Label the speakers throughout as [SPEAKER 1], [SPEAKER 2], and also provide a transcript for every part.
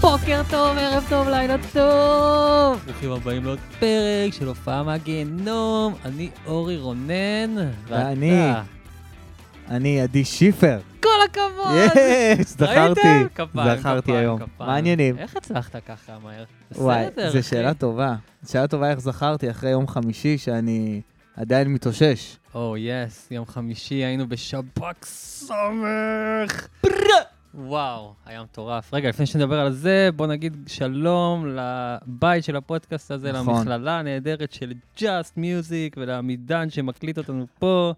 [SPEAKER 1] בוקר טוב, ערב טוב, לילה טוב! ברוכים הבאים לעוד פרק של הופעה מהגיהנום. אני אורי רונן,
[SPEAKER 2] ואני, אני עדי שיפר.
[SPEAKER 1] כל הכבוד!
[SPEAKER 2] יש, זכרתי. זכרתי היום. העניינים?
[SPEAKER 1] איך הצלחת ככה מהר?
[SPEAKER 2] וואי,
[SPEAKER 1] בסדר,
[SPEAKER 2] זו. שאלה טובה. שאלה טובה איך זכרתי אחרי יום חמישי שאני עדיין מתאושש.
[SPEAKER 1] או, יס, יום חמישי היינו בשב"כ סמך. וואו, היה מטורף. רגע, לפני שנדבר על זה, בוא נגיד שלום לבית של הפודקאסט הזה,
[SPEAKER 2] נכון.
[SPEAKER 1] למכללה הנהדרת של Just Music ולעמידן שמקליט אותנו פה.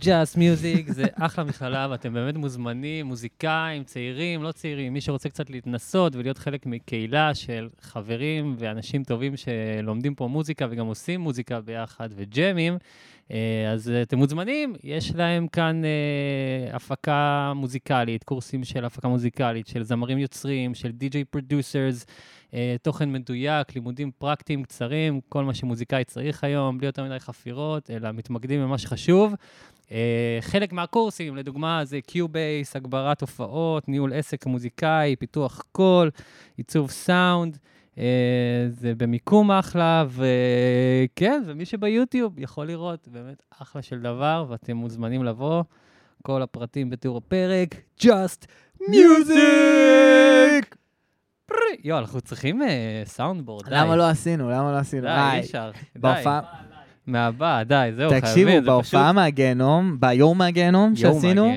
[SPEAKER 1] Just Music זה אחלה מכללה, ואתם באמת מוזמנים, מוזיקאים, צעירים, לא צעירים, מי שרוצה קצת להתנסות ולהיות חלק מקהילה של חברים ואנשים טובים שלומדים פה מוזיקה וגם עושים מוזיקה ביחד וג'מים. אה, אז אה, אתם מוזמנים, יש להם כאן אה, הפקה מוזיקלית, קורסים של הפקה מוזיקלית, של זמרים יוצרים, של DJ producers, אה, תוכן מדויק, לימודים פרקטיים קצרים, כל מה שמוזיקאי צריך היום, בלי יותר מדי חפירות, אלא מתמקדים במה שחשוב. אה, חלק מהקורסים, לדוגמה, זה Cubase, הגברת הופעות, ניהול עסק מוזיקאי, פיתוח קול, עיצוב סאונד. אה, זה במיקום אחלה, וכן, ומי שביוטיוב יכול לראות, באמת אחלה של דבר, ואתם מוזמנים לבוא. כל הפרטים בתיאור הפרק, Just Music! יואו, אנחנו צריכים אה, סאונדבורד, די.
[SPEAKER 2] למה לא עשינו? למה לא עשינו?
[SPEAKER 1] די, אי אפשר. די.
[SPEAKER 2] בהופעה-
[SPEAKER 1] מהבא, די, זהו, חייבים.
[SPEAKER 2] תקשיבו, בהופעה מהגיהנום, ביום מהגיהנום שעשינו,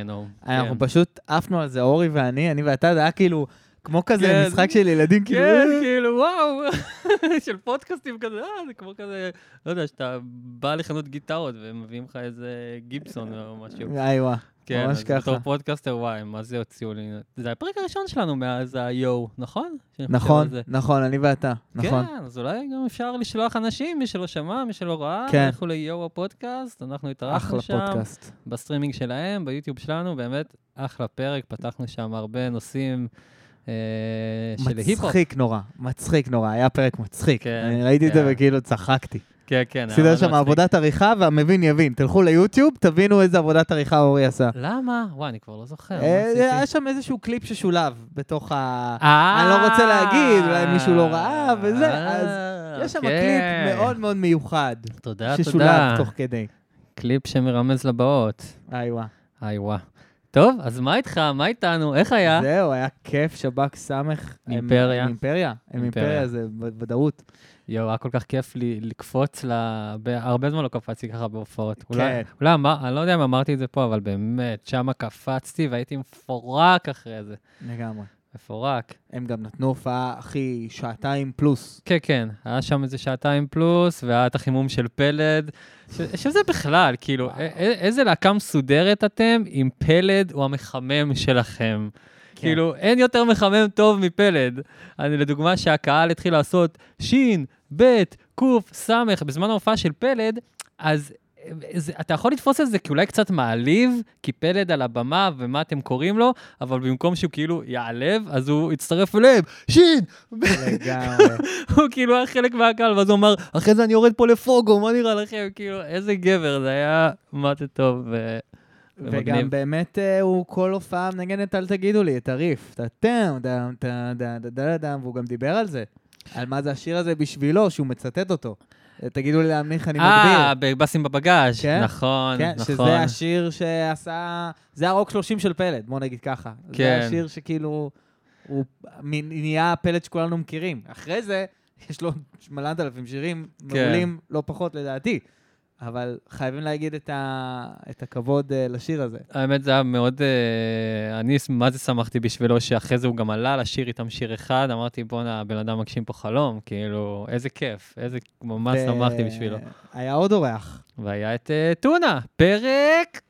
[SPEAKER 2] אנחנו
[SPEAKER 1] כן.
[SPEAKER 2] פשוט עפנו על זה, אורי ואני, אני ואתה, זה היה כאילו, כמו כזה
[SPEAKER 1] כן.
[SPEAKER 2] משחק של ילדים, כאילו,
[SPEAKER 1] כן, כאילו, וואו, של פודקאסטים כזה, אה, זה כמו כזה, לא יודע, שאתה בא לחנות גיטרות ומביאים לך איזה גיבסון או משהו.
[SPEAKER 2] איי וואי.
[SPEAKER 1] כן,
[SPEAKER 2] ממש
[SPEAKER 1] אז
[SPEAKER 2] ככה.
[SPEAKER 1] בתור פודקאסטר, וואי, מה זה הוציאו לי? זה הפרק הראשון שלנו מאז ה-Yo, נכון?
[SPEAKER 2] נכון. נכון, אני ואתה, נכון.
[SPEAKER 1] כן, אז אולי גם אפשר לשלוח אנשים, מי שלא שמע, מי שלא ראה,
[SPEAKER 2] כן.
[SPEAKER 1] לכו ל-yo הפודקאסט, אנחנו התארחנו
[SPEAKER 2] אחלה
[SPEAKER 1] שם,
[SPEAKER 2] פודקאסט.
[SPEAKER 1] בסטרימינג שלהם, ביוטיוב שלנו, באמת אחלה פרק, פתחנו שם הרבה נושאים של היפ-הופ.
[SPEAKER 2] מצחיק נורא, מצחיק נורא, היה פרק מצחיק.
[SPEAKER 1] כן,
[SPEAKER 2] אני ראיתי את זה
[SPEAKER 1] כן.
[SPEAKER 2] וכאילו צחקתי.
[SPEAKER 1] כן, כן.
[SPEAKER 2] עשית שם. עבודת עריכה, והמבין יבין. תלכו ליוטיוב, תבינו איזה עבודת עריכה אורי עשה.
[SPEAKER 1] למה? וואי, אני כבר לא זוכר.
[SPEAKER 2] אה,
[SPEAKER 1] עשיתי?
[SPEAKER 2] היה שם איזשהו קליפ ששולב בתוך ה...
[SPEAKER 1] אה,
[SPEAKER 2] אני לא רוצה להגיד, אולי מישהו לא ראה וזה, אז
[SPEAKER 1] אה,
[SPEAKER 2] יש שם
[SPEAKER 1] כן.
[SPEAKER 2] קליפ מאוד מאוד מיוחד,
[SPEAKER 1] תודה,
[SPEAKER 2] ששולב
[SPEAKER 1] תודה.
[SPEAKER 2] תוך כדי.
[SPEAKER 1] קליפ שמרמז לבאות.
[SPEAKER 2] איי וואי.
[SPEAKER 1] היי וואו. טוב, אז מה איתך? מה איתנו? איך היה?
[SPEAKER 2] זהו, היה כיף, שב"כ סמך.
[SPEAKER 1] אימפריה.
[SPEAKER 2] אימפריה, הם
[SPEAKER 1] אימפריה.
[SPEAKER 2] זה בוודאות.
[SPEAKER 1] יואו, היה כל כך כיף לי לקפוץ ל... הרבה זמן לא קפצתי ככה בהופעות.
[SPEAKER 2] כן.
[SPEAKER 1] אולי אני לא יודע אם אמרתי את זה פה, אבל באמת, שמה קפצתי והייתי מפורק אחרי זה.
[SPEAKER 2] לגמרי.
[SPEAKER 1] מפורק.
[SPEAKER 2] הם גם נתנו הופעה, אחי, שעתיים פלוס.
[SPEAKER 1] כן, כן, היה שם איזה שעתיים פלוס, והיה את החימום של פלד, ש- שזה בכלל, כאילו, א- איזה להקה מסודרת אתם אם פלד הוא המחמם שלכם.
[SPEAKER 2] כן.
[SPEAKER 1] כאילו, אין יותר מחמם טוב מפלד. אני, לדוגמה, שהקהל התחיל לעשות שין, בית, קוף, סמך, בזמן ההופעה של פלד, אז זה, אתה יכול לתפוס את זה כאולי קצת מעליב, כי פלד על הבמה ומה אתם קוראים לו, אבל במקום שהוא כאילו יעלב, אז הוא יצטרף אליהם, שין,
[SPEAKER 2] לגמרי.
[SPEAKER 1] הוא כאילו היה חלק מהקהל, ואז הוא אמר, אחרי זה אני יורד פה לפוגו, מה נראה לכם? כאילו, איזה גבר, זה היה מה זה טוב. ו...
[SPEAKER 2] וגם. באמת אה, הוא כל הופעה מנגנת על תגידו לי, את הריף. טם, טם, טם, והוא גם דיבר על זה. על מה זה השיר הזה בשבילו, שהוא מצטט אותו. אה, תגידו לי להמליך, אני
[SPEAKER 1] אה,
[SPEAKER 2] מגדיר.
[SPEAKER 1] בבאסים בבגאז',
[SPEAKER 2] כן?
[SPEAKER 1] נכון,
[SPEAKER 2] כן,
[SPEAKER 1] נכון.
[SPEAKER 2] שזה השיר שעשה... זה הרוק 30 של פלד, בוא נגיד ככה.
[SPEAKER 1] כן.
[SPEAKER 2] זה השיר שכאילו... הוא נהיה הפלד שכולנו מכירים. אחרי זה, יש לו שמלנת אלפים שירים
[SPEAKER 1] כן.
[SPEAKER 2] מעולים, לא פחות לדעתי. אבל חייבים להגיד את, ה... את הכבוד uh, לשיר הזה.
[SPEAKER 1] האמת, זה היה מאוד... אה, אני, מה זה שמחתי בשבילו, שאחרי זה הוא גם עלה לשיר איתם שיר אחד, אמרתי, בואנה, הבן אדם מגשים פה חלום, כאילו, איזה כיף, איזה... ממש
[SPEAKER 2] ו-
[SPEAKER 1] שמחתי בשבילו.
[SPEAKER 2] היה עוד אורח.
[SPEAKER 1] והיה את אה, טונה, פרק...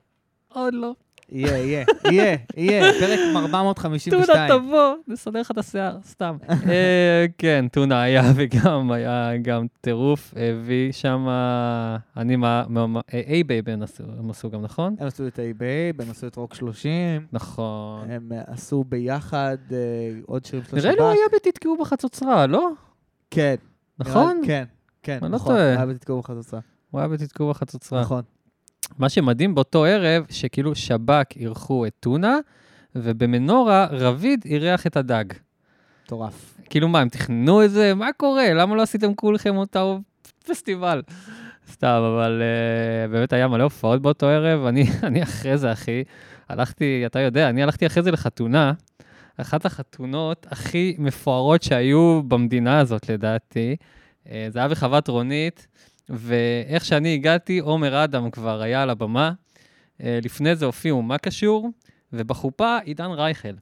[SPEAKER 1] עוד לא.
[SPEAKER 2] יהיה, יהיה, יהיה, יהיה, פרק 452.
[SPEAKER 1] טונה תבוא, נסדר לך את השיער, סתם. אה, כן, טונה היה וגם היה גם טירוף, הביא שם, אני, מה, מה- אה, הם עשו גם, נכון?
[SPEAKER 2] הם עשו את A-Babe, הם עשו את רוק 30,
[SPEAKER 1] נכון.
[SPEAKER 2] הם אה, עשו ביחד עוד שירים של השב"כ.
[SPEAKER 1] נראה לי הוא היה בתתקעו בחצוצרה, לא?
[SPEAKER 2] כן.
[SPEAKER 1] נכון?
[SPEAKER 2] כן, כן,
[SPEAKER 1] לא
[SPEAKER 2] נכון.
[SPEAKER 1] טועה.
[SPEAKER 2] היה בתתקעו בחצוצרה.
[SPEAKER 1] הוא היה בתתקעו בחצוצרה.
[SPEAKER 2] נכון.
[SPEAKER 1] מה שמדהים באותו ערב, שכאילו שב"כ אירחו את טונה, ובמנורה רביד אירח את הדג.
[SPEAKER 2] מטורף.
[SPEAKER 1] כאילו מה, הם תכננו את זה? מה קורה? למה לא עשיתם כולכם אותה פסטיבל? סתם, אבל uh, באמת היה מלא הופעות באותו ערב. אני, אני אחרי זה, אחי, הלכתי, אתה יודע, אני הלכתי אחרי זה לחתונה. אחת החתונות הכי מפוארות שהיו במדינה הזאת, לדעתי. Uh, זה היה בחוות רונית, ואיך שאני הגעתי, עומר אדם כבר היה על הבמה. Uh, לפני זה הופיעו מה קשור, ובחופה עידן רייכל.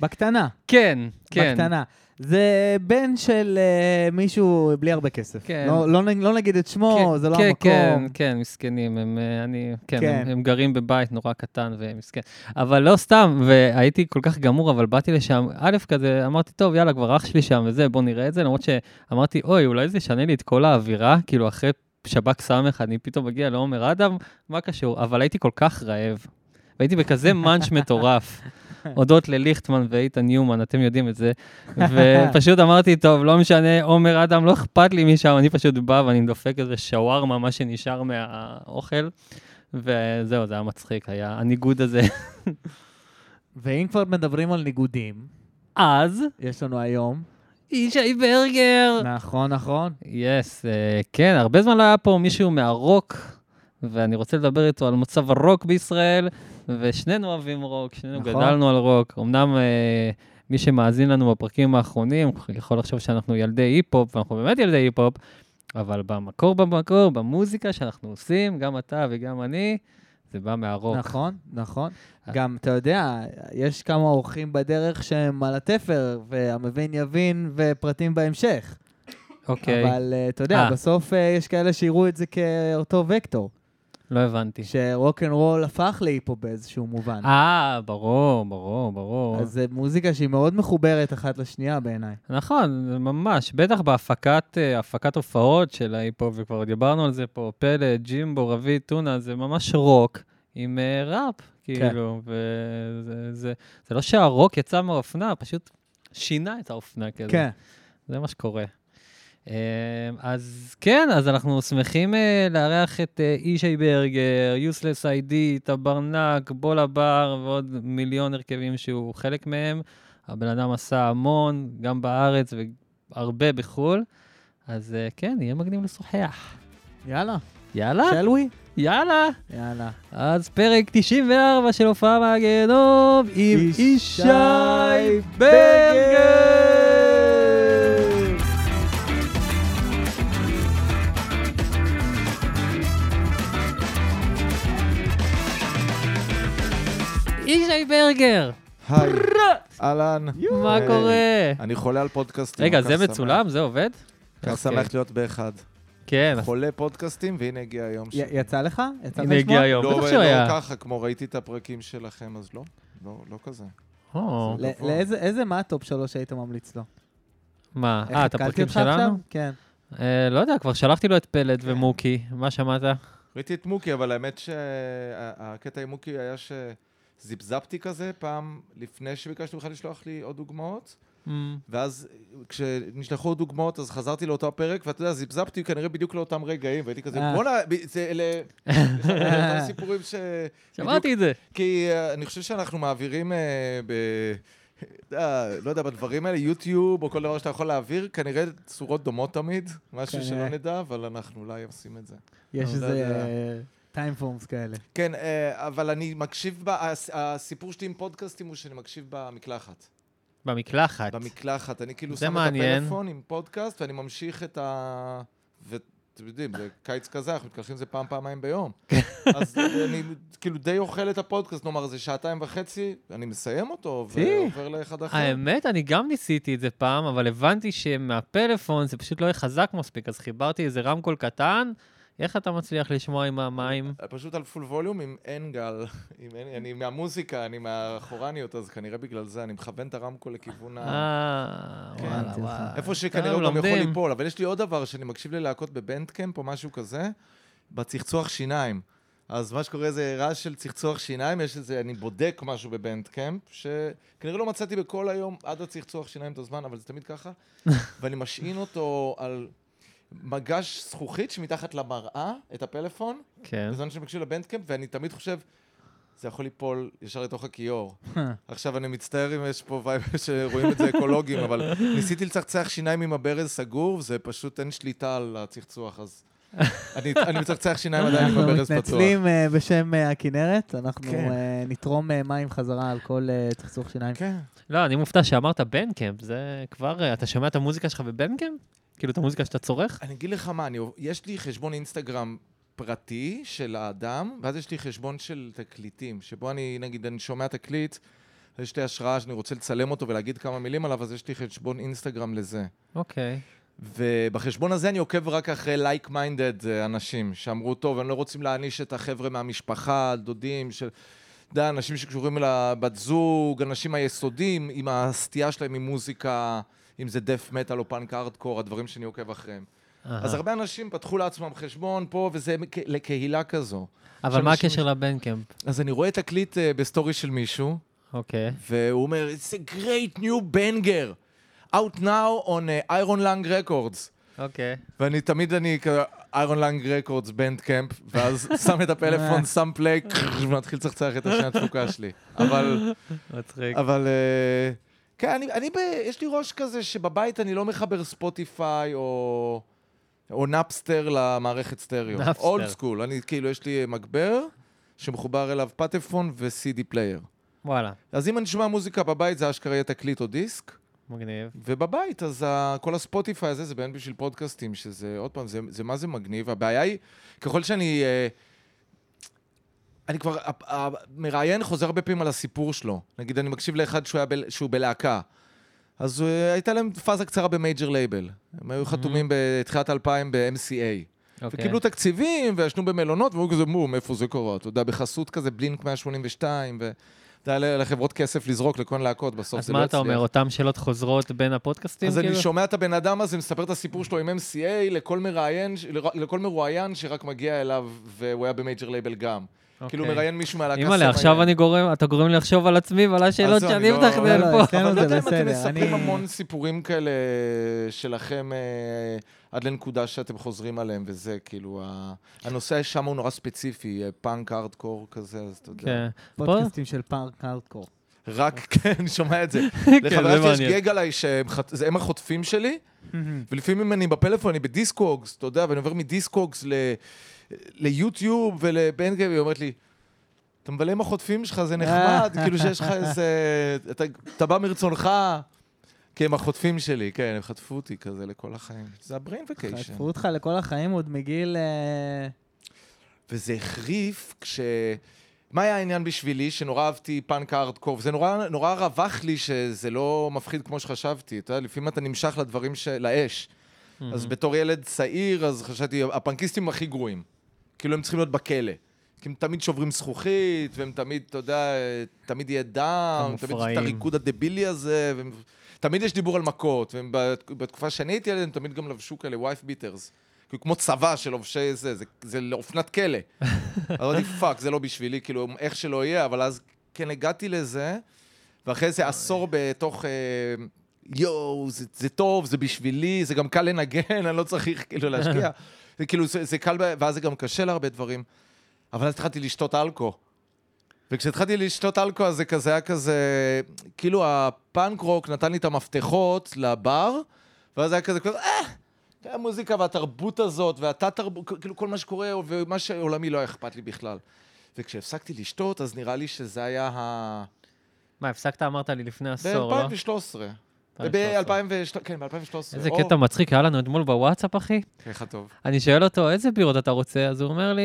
[SPEAKER 2] בקטנה.
[SPEAKER 1] כן, כן.
[SPEAKER 2] בקטנה. זה בן של uh, מישהו בלי הרבה כסף.
[SPEAKER 1] כן.
[SPEAKER 2] לא, לא, לא נגיד את שמו,
[SPEAKER 1] כן,
[SPEAKER 2] זה לא
[SPEAKER 1] כן,
[SPEAKER 2] המקום.
[SPEAKER 1] כן, כן, מסכנים, הם, אה, אני, כן,
[SPEAKER 2] כן.
[SPEAKER 1] הם, הם גרים בבית נורא קטן ומסכן. אבל לא סתם, והייתי כל כך גמור, אבל באתי לשם, א', כזה, אמרתי, טוב, יאללה, כבר אח שלי שם וזה, בוא נראה את זה, למרות שאמרתי, אוי, אולי זה ישנה לי את כל האווירה, כאילו, אחרי שב"כ סמך, אני פתאום מגיע לעומר אדם, מה קשור? אבל הייתי כל כך רעב, והייתי בכזה מאנץ' מטורף. הודות לליכטמן ואיתן ניומן, אתם יודעים את זה. ופשוט אמרתי, טוב, לא משנה, עומר אדם, לא אכפת לי משם, אני פשוט בא ואני דופק איזה שווארמה, מה שנשאר מהאוכל. וזהו, זה היה מצחיק, היה הניגוד הזה.
[SPEAKER 2] ואם כבר מדברים על ניגודים,
[SPEAKER 1] אז,
[SPEAKER 2] יש לנו היום,
[SPEAKER 1] ישי ברגר.
[SPEAKER 2] נכון, נכון,
[SPEAKER 1] yes, אה, כן, הרבה זמן לא היה פה מישהו מהרוק, ואני רוצה לדבר איתו על מצב הרוק בישראל, ושנינו אוהבים רוק, שנינו
[SPEAKER 2] נכון.
[SPEAKER 1] גדלנו על רוק. אמנם אה, מי שמאזין לנו בפרקים האחרונים יכול לחשוב שאנחנו ילדי היפ-הופ, ואנחנו באמת ילדי היפ-הופ, אבל במקור במקור, במוזיקה שאנחנו עושים, גם אתה וגם אני, זה בא מהרוק.
[SPEAKER 2] נכון, נכון.
[SPEAKER 1] אה.
[SPEAKER 2] גם, אתה יודע, יש כמה אורחים בדרך שהם על התפר, והמבין יבין, ופרטים בהמשך.
[SPEAKER 1] אוקיי,
[SPEAKER 2] אבל אה, אתה יודע,
[SPEAKER 1] אה.
[SPEAKER 2] בסוף אה, יש כאלה שיראו את זה כאותו וקטור,
[SPEAKER 1] לא הבנתי.
[SPEAKER 2] שרוק אנד רול הפך להיפ-הופ באיזשהו מובן.
[SPEAKER 1] אה, ברור, ברור, ברור.
[SPEAKER 2] אז זה מוזיקה שהיא מאוד מחוברת אחת לשנייה בעיניי.
[SPEAKER 1] נכון, ממש, בטח בהפקת אה, הפקת הופעות של ההיפ-הופ, וכבר דיברנו על זה פה, פלד, ג'ימבו, רביד, טונה, זה ממש רוק עם אה, ראפ, כאילו, וזה זה, זה לא שהרוק יצא מהאופנה, פשוט שינה את האופנה כזה.
[SPEAKER 2] כן.
[SPEAKER 1] זה מה שקורה. אה, אז כן, אז אנחנו שמחים אה, לארח את אה, ישי ברגר, יוסלס איי-די, טברנק, בולה בר ועוד מיליון הרכבים שהוא חלק מהם. הבן אדם עשה המון, גם בארץ והרבה בחו"ל. אז אה, כן, יהיה מגניב לשוחח.
[SPEAKER 2] יאללה,
[SPEAKER 1] יאללה,
[SPEAKER 2] shall we?
[SPEAKER 1] יאללה.
[SPEAKER 2] יאללה.
[SPEAKER 1] אז פרק 94 של הופעה מהגיהנום עם
[SPEAKER 2] ישי. ברגר.
[SPEAKER 1] ישי ברגר,
[SPEAKER 3] היי, אהלן.
[SPEAKER 1] מה. קורה?
[SPEAKER 3] אני חולה על פודקאסטים.
[SPEAKER 1] רגע, זה. מצולם? זה עובד?
[SPEAKER 3] כך
[SPEAKER 1] אוקיי.
[SPEAKER 3] שמח להיות באחד.
[SPEAKER 1] כן,
[SPEAKER 3] חולה פודקאסטים, והנה הגיע היום שלי.
[SPEAKER 2] יצא לך? יצא לך
[SPEAKER 1] הנה הגיע היום,
[SPEAKER 3] לא,
[SPEAKER 1] בטח
[SPEAKER 3] לא
[SPEAKER 1] שהוא היה.
[SPEAKER 3] ככה, כמו ראיתי את הפרקים שלכם, אז לא. לא, לא כזה.
[SPEAKER 2] לאיזה, איזה מה הטופ שלוש היית ממליץ לו?
[SPEAKER 1] מה, אה, את הפרקים? שלנו?
[SPEAKER 2] כן.
[SPEAKER 1] אה, לא יודע, כבר שלחתי לו את פלד ומוקי, מה שמעת?
[SPEAKER 3] ראיתי את מוקי, אבל האמת שהקטע עם מוקי היה שזיפזפתי כזה פעם לפני שביקשתי ממך לשלוח לי עוד דוגמאות,
[SPEAKER 1] אמ,
[SPEAKER 3] ואז כשנשלחו עוד דוגמאות, אז חזרתי לאותו הפרק, ואתה יודע, זיפזפתי כנראה בדיוק לאותם רגעים, והייתי כזה,
[SPEAKER 2] אה.
[SPEAKER 3] בואנה, זה אלה... אותם סיפורים ש...
[SPEAKER 1] שמעתי את זה.
[SPEAKER 3] כי uh, אני חושב שאנחנו מעבירים uh, ב... אה, לא יודע, בדברים האלה, יוטיוב או כל דבר שאתה יכול להעביר, כנראה צורות דומות תמיד, משהו. שלא נדע, אבל אנחנו אולי עושים את זה.
[SPEAKER 2] יש
[SPEAKER 3] לא
[SPEAKER 2] איזה
[SPEAKER 3] יודע.
[SPEAKER 2] טיים פורמס כאלה.
[SPEAKER 3] כן, אה, אבל אני מקשיב, ב... הס- הסיפור שלי עם פודקאסטים הוא שאני מקשיב במקלחת.
[SPEAKER 1] במקלחת.
[SPEAKER 3] במקלחת, אני כאילו שם
[SPEAKER 1] מעניין.
[SPEAKER 3] את הפלאפון עם פודקאסט, ואני ממשיך את ה... ואתם יודעים, זה קיץ כזה, אנחנו מתקלחים זה פעם, פעמיים ביום. אז אני כאילו די אוכל את הפודקאסט, נאמר, זה שעתיים וחצי, אני מסיים אותו. ועובר לאחד אחר.
[SPEAKER 1] האמת, אני גם ניסיתי את זה פעם, אבל הבנתי שמהפלאפון זה פשוט לא יהיה חזק מספיק, אז חיברתי איזה רמקול קטן. איך אתה מצליח לשמוע עם המים?
[SPEAKER 3] פשוט על full volume עם אין גל, עם אין, אני מהמוזיקה, אני מהחורניות, אז כנראה בגלל זה, אני מכוון את הרמקול לכיוון ה...
[SPEAKER 1] אה,
[SPEAKER 3] כן,
[SPEAKER 1] וואלה. וואלה.
[SPEAKER 3] איפה שכנראה הוא גם יכול. ליפול, אבל יש לי עוד דבר, שאני מקשיב ללהקות ב-Bandcamp או משהו כזה, בצחצוח שיניים. אז מה שקורה זה רעש של צחצוח שיניים, יש איזה, אני בודק משהו ב-Bandcamp, שכנראה לא מצאתי בכל היום עד הצחצוח שיניים את הזמן, אבל זה תמיד ככה, ואני משעין אותו על מגש זכוכית שמתחת למראה, את הפלאפון,
[SPEAKER 1] כן.
[SPEAKER 3] בזמן שאני מקשיב ל-Bandcamp, ואני תמיד חושב, זה יכול ליפול ישר לתוך הכיור. עכשיו, אני מצטער אם יש פה vibe שרואים את זה אקולוגים, אבל ניסיתי לצחצח שיניים עם הברז סגור, וזה פשוט אין שליטה על הצחצוח, אז... אני, אני מצחצח שיניים עדיין עם
[SPEAKER 2] אנחנו
[SPEAKER 3] הברז פתוח.
[SPEAKER 2] מתנצלים אה, בשם אה, הכנרת, אנחנו
[SPEAKER 3] כן.
[SPEAKER 2] אה, נתרום אה, מים חזרה על כל אה, צחצוח שיניים.
[SPEAKER 3] כן.
[SPEAKER 1] לא, אני מופתע שאמרת בנקאמפ, זה כבר, אה, אתה שומע את המוזיקה שלך בבנקאמפ? כאילו, את המוזיקה שאתה צורך?
[SPEAKER 3] אני אגיד לך מה, אני, יש לי חשבון אינסטגרם פרטי של האדם, ואז יש לי חשבון של תקליטים, שבו אני, נגיד, אני שומע תקליט, יש לי השראה שאני רוצה לצלם אותו ולהגיד כמה מילים עליו, אז יש לי חשבון אינסטגרם לזה.
[SPEAKER 1] אוקיי.
[SPEAKER 3] ובחשבון הזה אני עוקב רק אחרי like-minded אנשים, שאמרו, טוב, הם לא רוצים להעניש את החבר'ה מהמשפחה, דודים, של... אתה יודע, אנשים שקשורים לבת זוג, אנשים חסודים, עם הסטייה שלהם ממוזיקה, אם זה דת' מטאל או פאנק הארדקור, הדברים שאני עוקב אחריהם. אז הרבה אנשים פתחו לעצמם חשבון פה, וזה לקהילה כזו.
[SPEAKER 1] אבל מה הקשר ל-Bandcamp?
[SPEAKER 3] אז אני רואה תקליט אה, בסטורי של מישהו,
[SPEAKER 1] אוקיי.
[SPEAKER 3] והוא אומר, It's a great new banger, out now on uh, Iron Lung Records.
[SPEAKER 1] אוקיי.
[SPEAKER 3] ואני תמיד, אני Iron Lung Records, Bandcamp, ואז שם את הפלאפון, שם play, ומתחיל לצחצח את השני התפוקה שלי. אבל,
[SPEAKER 1] מצחיק.
[SPEAKER 3] אבל, אה, כן, אני, אני ב, יש לי ראש כזה שבבית אני לא מחבר ספוטיפיי או, או Napster למערכת סטריאו.
[SPEAKER 1] Napster.
[SPEAKER 3] Old school, אני כאילו, יש לי מגבר שמחובר אליו פטפון ו- CD player.
[SPEAKER 1] וואלה,
[SPEAKER 3] אז אם אני שומע מוזיקה בבית, זה אשכרה יהיה תקליט או דיסק.
[SPEAKER 1] מגניב.
[SPEAKER 3] ובבית, אז ה- כל הספוטיפיי הזה, זה באמת בשביל פודקאסטים, שזה, עוד פעם, זה, זה מה זה מגניב. הבעיה היא, ככל שאני... אה, אני כבר, המראיין חוזר הרבה פעמים על הסיפור שלו. נגיד, אני מקשיב לאחד שהוא, ב, שהוא בלהקה. אז אה, הייתה להם פאזה קצרה ב major label. הם היו חתומים בתחילת 2000 ב-MCA.
[SPEAKER 1] אוקיי.
[SPEAKER 3] וקיבלו תקציבים, וישנו במלונות, והיו כזה, מו, מאיפה זה קורה? אתה יודע, בחסות כזה בלינק 182, ו... אתה יודע, לחברות כסף לזרוק לכל להקות, בסוף
[SPEAKER 1] אז
[SPEAKER 3] זה לא
[SPEAKER 1] מה
[SPEAKER 3] הצליח.
[SPEAKER 1] אתה אומר, אותן שאלות חוזרות בין הפודקאסטים?
[SPEAKER 3] אז אני
[SPEAKER 1] כאילו?
[SPEAKER 3] שומע את הבן אדם הזה מספר את הסיפור שלו עם MCA לכל מראיין, לכל מרואיין שרק מגיע אליו, והוא היה ב major label גם. כאילו
[SPEAKER 1] אוקיי.
[SPEAKER 3] מראיין מישהו מהלהקה
[SPEAKER 1] אימא'לה, עכשיו אני גורם, אתה גורם לי לחשוב על עצמי ועל השאלות שאני
[SPEAKER 3] אני לא-
[SPEAKER 1] מתכנן
[SPEAKER 2] לא,
[SPEAKER 1] פה.
[SPEAKER 2] לא,
[SPEAKER 3] אבל לא
[SPEAKER 2] זה
[SPEAKER 3] יודע אם אתם מספרים המון סיפורים כאלה שלכם אה, עד לנקודה שאתם חוזרים עליהם, וזה כאילו, ה- הנושא שם הוא נורא ספציפי, אה, פאנק, ארדקור כזה, אז אתה יודע.
[SPEAKER 1] כן.
[SPEAKER 2] פודקאסטים של פארק הארדקור.
[SPEAKER 3] רק, כן, אני שומע את זה. לחברה שלי יש. גג עליי שהם החוטפים שלי, ולפעמים אני בפלאפון, אני בדיסקוגס, אתה יודע, ואני עובר מדיסקוגס. ליוטיוב ולבן גב, היא אומרת לי, אתה מבלה עם החוטפים שלך, זה נחמד, כאילו שיש לך איזה... אתה, אתה בא מרצונך, כי הם החוטפים שלי, כן, הם חטפו אותי כזה לכל החיים. זה הבריין וקיישן.
[SPEAKER 2] חטפו אותך לכל החיים עוד מגיל... אה,
[SPEAKER 3] וזה החריף כש... מה היה העניין בשבילי? שנורא אהבתי פאנק הארדקור, וזה נורא, נורא רווח לי שזה לא מפחיד כמו שחשבתי. אתה יודע, לפעמים אתה נמשך לדברים ש... לאש. אז בתור ילד צעיר, אז חשבתי, הפנקיסטים הכי גרועים. כאילו, הם צריכים להיות בכלא. כי הם תמיד שוברים זכוכית, והם תמיד, אתה יודע, תמיד יהיה דם, תמיד יש את. הריקוד הדבילי הזה, והם... תמיד יש דיבור על מכות, ובתקופה שאני הייתי ילד, הם תמיד גם לבשו כאלה wife beaters. כאילו, כמו צבא של לובשי זה, זה, זה לאופנת כלא. אז אמרתי, fuck, זה לא בשבילי, כאילו, איך שלא יהיה, אבל אז כן הגעתי לזה, ואחרי זה עשור בתוך... אה, יואו, זה, זה טוב, זה בשבילי, זה גם קל לנגן, אני לא צריך כאילו להשקיע. זה כאילו, זה, זה קל, ואז זה גם קשה להרבה דברים. אבל אז התחלתי לשתות אלכוהול. וכשהתחלתי לשתות אלכוהול, אז זה כזה היה כזה, כאילו הפאנק רוק נתן לי את המפתחות לבר, ואז היה כזה, כזה, אה, המוזיקה והתרבות הזאת, והתת-תרבות, כאילו כל מה שקורה, ומה שעולמי לא היה אכפת לי בכלל. וכשהפסקתי לשתות, אז נראה לי שזה היה ה...
[SPEAKER 1] מה, הפסקת אמרת לי לפני עשור, לא?
[SPEAKER 3] ב-2013.
[SPEAKER 1] 2013.
[SPEAKER 3] ב-2013, כן, ב-2013.
[SPEAKER 1] איזה קטע מצחיק היה לנו אתמול בוואטסאפ, אחי.
[SPEAKER 3] איך טוב.
[SPEAKER 1] אני שואל אותו, איזה בירות אתה רוצה? אז הוא אומר לי,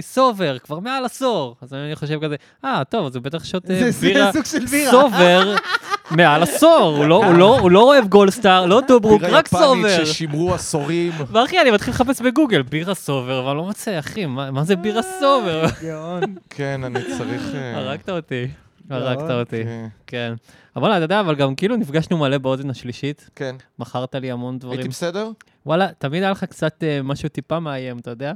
[SPEAKER 1] sober, כבר מעל עשור. אז אני חושב כזה, אה, טוב, אז הוא בטח שותה
[SPEAKER 2] זה- זה
[SPEAKER 1] בירה
[SPEAKER 2] סוג של בירה.
[SPEAKER 1] sober מעל עשור. הוא לא- לא- הוא לא אוהב גולדסטאר, לא טובורג,
[SPEAKER 3] בירה
[SPEAKER 1] רק sober.
[SPEAKER 3] יפנית ששימרו עשורים.
[SPEAKER 1] ואחי, אני מתחיל לחפש בגוגל, בירה sober, אבל לא מוצא, אחי, מה זה בירה sober?
[SPEAKER 2] גאון.
[SPEAKER 3] כן, אני צריך... אה,
[SPEAKER 1] הרגת אותי.
[SPEAKER 2] מאוד.
[SPEAKER 1] הרגת אותי,
[SPEAKER 3] כן.
[SPEAKER 1] אבל אתה יודע, אבל גם כאילו נפגשנו מלא באוזן השלישית,
[SPEAKER 3] כן.
[SPEAKER 1] מכרת לי המון דברים.
[SPEAKER 3] הייתי בסדר?
[SPEAKER 1] וואלה, תמיד היה לך קצת אה, משהו טיפה מאיים, אתה יודע?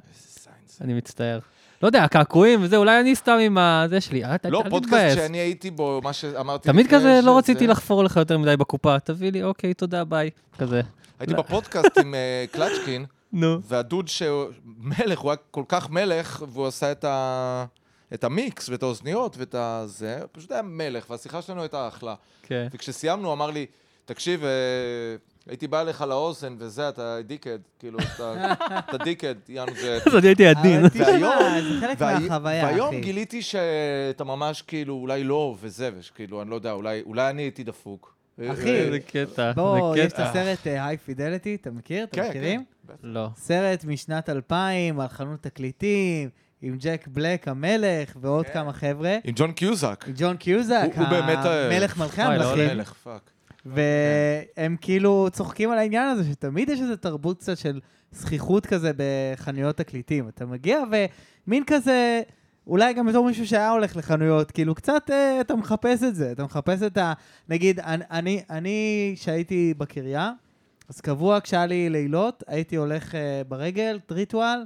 [SPEAKER 1] אני מצטער. לא יודע, הקעקועים וזה, אולי אני סתם עם הזה שלי, אל אל-
[SPEAKER 3] לא,
[SPEAKER 1] אל
[SPEAKER 3] פודקאסט
[SPEAKER 1] תתבאס.
[SPEAKER 3] שאני הייתי בו, מה שאמרתי...
[SPEAKER 1] תמיד כזה, לא רציתי לחפור לך יותר מדי בקופה, תביא לי, אוקיי, תודה, ביי. כזה.
[SPEAKER 3] הייתי
[SPEAKER 1] לא.
[SPEAKER 3] בפודקאסט עם אה, קלצ'קין,
[SPEAKER 1] נו.
[SPEAKER 3] והדוד שהוא מלך, הוא היה כל כך מלך, והוא עשה את ה... את המיקס ואת האוזניות ואת הזה, פשוט היה מלך, והשיחה שלנו הייתה אחלה.
[SPEAKER 1] כן.
[SPEAKER 3] וכשסיימנו, אמר לי, תקשיב, אה, הייתי בא אליך לאוזן וזה, אתה דיקד, כאילו, אתה דיקד, יענו זה...
[SPEAKER 1] אז אני הייתי עדין.
[SPEAKER 2] תשמע,
[SPEAKER 3] והיום-
[SPEAKER 2] זה חלק.
[SPEAKER 3] גיליתי שאתה ממש כאילו, אולי לא, וזה, וכאילו, אני לא יודע, אולי אני הייתי דפוק.
[SPEAKER 2] אחי,
[SPEAKER 1] זה קטע,
[SPEAKER 2] בוא, יש את. הסרט היי פידליטי, אתה מכיר? אתם
[SPEAKER 3] כן,
[SPEAKER 2] מכירים?
[SPEAKER 3] כן.
[SPEAKER 1] לא.
[SPEAKER 2] סרט משנת 2000 על חנות תקליטים, עם ג'ק בלק המלך ועוד
[SPEAKER 3] כן.
[SPEAKER 2] כמה חבר'ה.
[SPEAKER 3] עם ג'ון קיוזק.
[SPEAKER 2] עם ג'ון קיוזק,
[SPEAKER 3] אה,
[SPEAKER 2] המלך מלכי
[SPEAKER 1] לא
[SPEAKER 2] המלכים. והם כאילו צוחקים על העניין הזה, שתמיד יש איזו תרבות קצת של זכיחות כזה בחנויות תקליטים. אתה מגיע ומין כזה, אולי גם בתור מישהו שהיה הולך לחנויות, כאילו קצת אה, אתה מחפש את זה, אתה מחפש את ה... נגיד, אני- אני, שהייתי בקריה, אז קבוע כשהיה לי לילות, הייתי הולך אה, ברגל, טריטואל,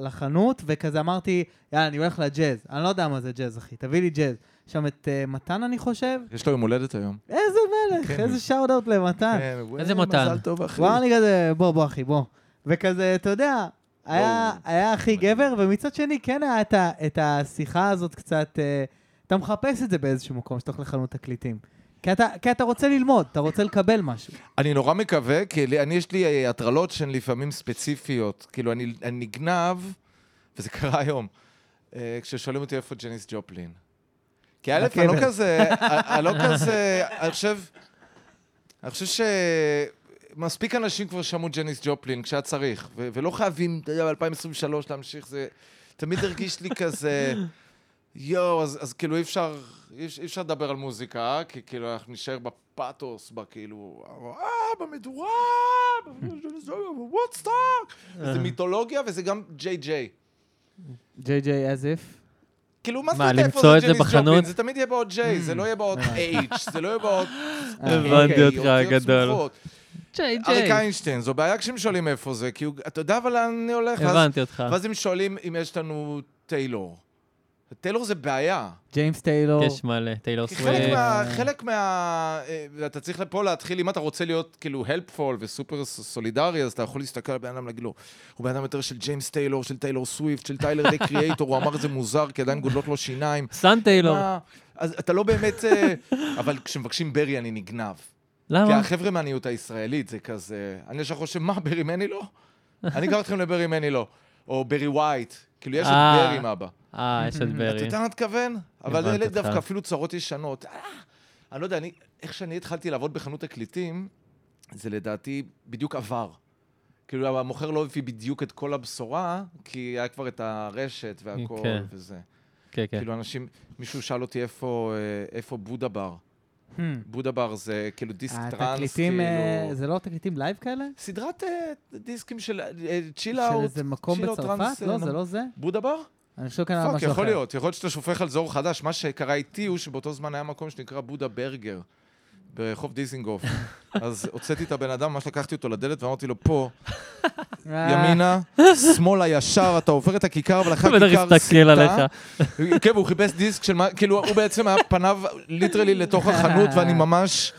[SPEAKER 2] לחנות, וכזה אמרתי, יאללה, אני הולך לג'אז. אני לא יודע מה זה ג'אז, אחי, תביא לי ג'אז. שם את אה, מתן, אני חושב.
[SPEAKER 3] יש לו יום הולדת היום.
[SPEAKER 2] איזה מלך,
[SPEAKER 3] כן.
[SPEAKER 2] איזה shout-out למתן.
[SPEAKER 3] כן,
[SPEAKER 1] איזה
[SPEAKER 3] וואי,
[SPEAKER 1] מתן?
[SPEAKER 3] מזל טוב, אחי.
[SPEAKER 2] הוא לי כזה, בוא, בוא, אחי, בוא. וכזה, אתה יודע, היה, הכי גבר, ומצד שני, כן היה את, ה, את השיחה הזאת קצת, אה, אתה מחפש את זה באיזשהו מקום, שאתה הולך לחנות תקליטים. כי אתה, כי אתה רוצה ללמוד, אתה רוצה לקבל משהו.
[SPEAKER 3] אני נורא מקווה, כי לי- אני, יש לי אה, הטרלות שהן לפעמים ספציפיות. כאילו, אני אני נגנב, וזה קרה היום, אה, כששואלים אותי איפה ג'ניס ג'ופלין. כי א', אני לא. כזה, אני לא כזה, אני חושב, אני חושב ש... מספיק אנשים כבר שמעו ג'ניס ג'ופלין כשהיה צריך, ו- ולא חייבים, אתה יודע, ב-2023 להמשיך, זה תמיד הרגיש לי כזה, יואו, אז, אז כאילו אי אפשר, אי אפשר- אי אפשר לדבר על מוזיקה, כי כאילו אנחנו נשאר בפאתוס, בכאילו, אה, במדורה, וודסטוק, זה מיתולוגיה וזה גם ג'יי ג'יי.
[SPEAKER 2] ג'יי ג'יי as if.
[SPEAKER 3] כאילו, מה זאת אומרת איפה זה ג'ניס? ג'ופלין? זה תמיד יהיה בעוד ג'יי, זה לא יהיה בעוד
[SPEAKER 2] הבנתי.
[SPEAKER 3] H, זה לא יהיה בעוד...
[SPEAKER 2] הבנתי
[SPEAKER 3] אוקיי,
[SPEAKER 1] אותך, גדול. ג'יי
[SPEAKER 3] אריק איינשטיין, זו בעיה כשהם שואלים איפה זה, כי אתה יודע אבל לאן אני הולך,
[SPEAKER 1] הבנתי אותך.
[SPEAKER 3] ואז הם שואלים אם יש לנו טיילור. טיילור זה בעיה.
[SPEAKER 2] ג'יימס טיילור.
[SPEAKER 1] יש מלא, טיילור
[SPEAKER 3] כי
[SPEAKER 1] סוויפט.
[SPEAKER 3] חלק מה... חלק מה... אה, אתה צריך פה להתחיל, אם אתה רוצה להיות כאילו helpful וסופר סולידרי, אז אתה יכול להסתכל על בן אדם ולהגיד לו, הוא בן אדם יותר של ג'יימס טיילור, של טיילור סוויפט, של טיילר די קריאייטור, הוא אמר את זה מוזר, כי עדיין גודלות לו שיניים.
[SPEAKER 1] סאן טיילור.
[SPEAKER 3] אז אתה לא באמת... אה, אבל כשמבקשים ברי אני נגנב. כי
[SPEAKER 1] למה?
[SPEAKER 3] החבר'ה מהניוט הישראלית זה כזה... אני ישר חושב, מה, ברי מני לא? אני אקח אתכם לברי מני לא. או ברי ווייט. כאילו, יש את
[SPEAKER 1] אה.
[SPEAKER 3] ברי עם אבא.
[SPEAKER 1] אה, יש את
[SPEAKER 3] אתה
[SPEAKER 1] ברי.
[SPEAKER 3] יודע מה אני מתכוון? אבל אלה. דווקא אפילו צרות ישנות. אה, אני לא יודע, אני, איך שאני התחלתי לעבוד בחנות תקליטים, זה לדעתי בדיוק עבר. כאילו, המוכר לא הביא בדיוק את כל הבשורה, כי היה כבר את הרשת והכל
[SPEAKER 1] כן.
[SPEAKER 3] וזה.
[SPEAKER 1] כן, כן.
[SPEAKER 3] כאילו, אנשים, מישהו שאל אותי איפה, אה, איפה בודה בר.
[SPEAKER 2] Hmm.
[SPEAKER 3] בודה בר זה כאילו דיסק טראנס,
[SPEAKER 2] התקליטים, אה,
[SPEAKER 3] כאילו...
[SPEAKER 2] זה לא תקליטים live כאלה?
[SPEAKER 3] סדרת אה, דיסקים של chill
[SPEAKER 2] של
[SPEAKER 3] out.
[SPEAKER 2] איזה מקום בצרפת? לא,
[SPEAKER 3] אה,
[SPEAKER 2] זה לא זה?
[SPEAKER 3] בודה בר?
[SPEAKER 2] אני חושב כאן על
[SPEAKER 3] fuck,
[SPEAKER 2] משהו אחר.
[SPEAKER 3] יכול להיות. יכול להיות שאתה שופך על אור חדש. מה שקרה איתי הוא שבאותו זמן היה מקום שנקרא בודה ברגר, ברחוב דיזינגוף. אז הוצאתי את הבן אדם, ממש לקחתי אותו לדלת ואמרתי לו, פה,
[SPEAKER 2] אה,
[SPEAKER 3] ימינה, שמאלה ישר, אתה עובר את הכיכר, ולאחר
[SPEAKER 1] בטח
[SPEAKER 3] כיכר
[SPEAKER 1] הסתכל
[SPEAKER 3] סמטה.
[SPEAKER 1] עליך.
[SPEAKER 3] כן, והוא חיפש דיסק של מה, כאילו, הוא בעצם היה פניו literally לתוך החנות, ואני ממש...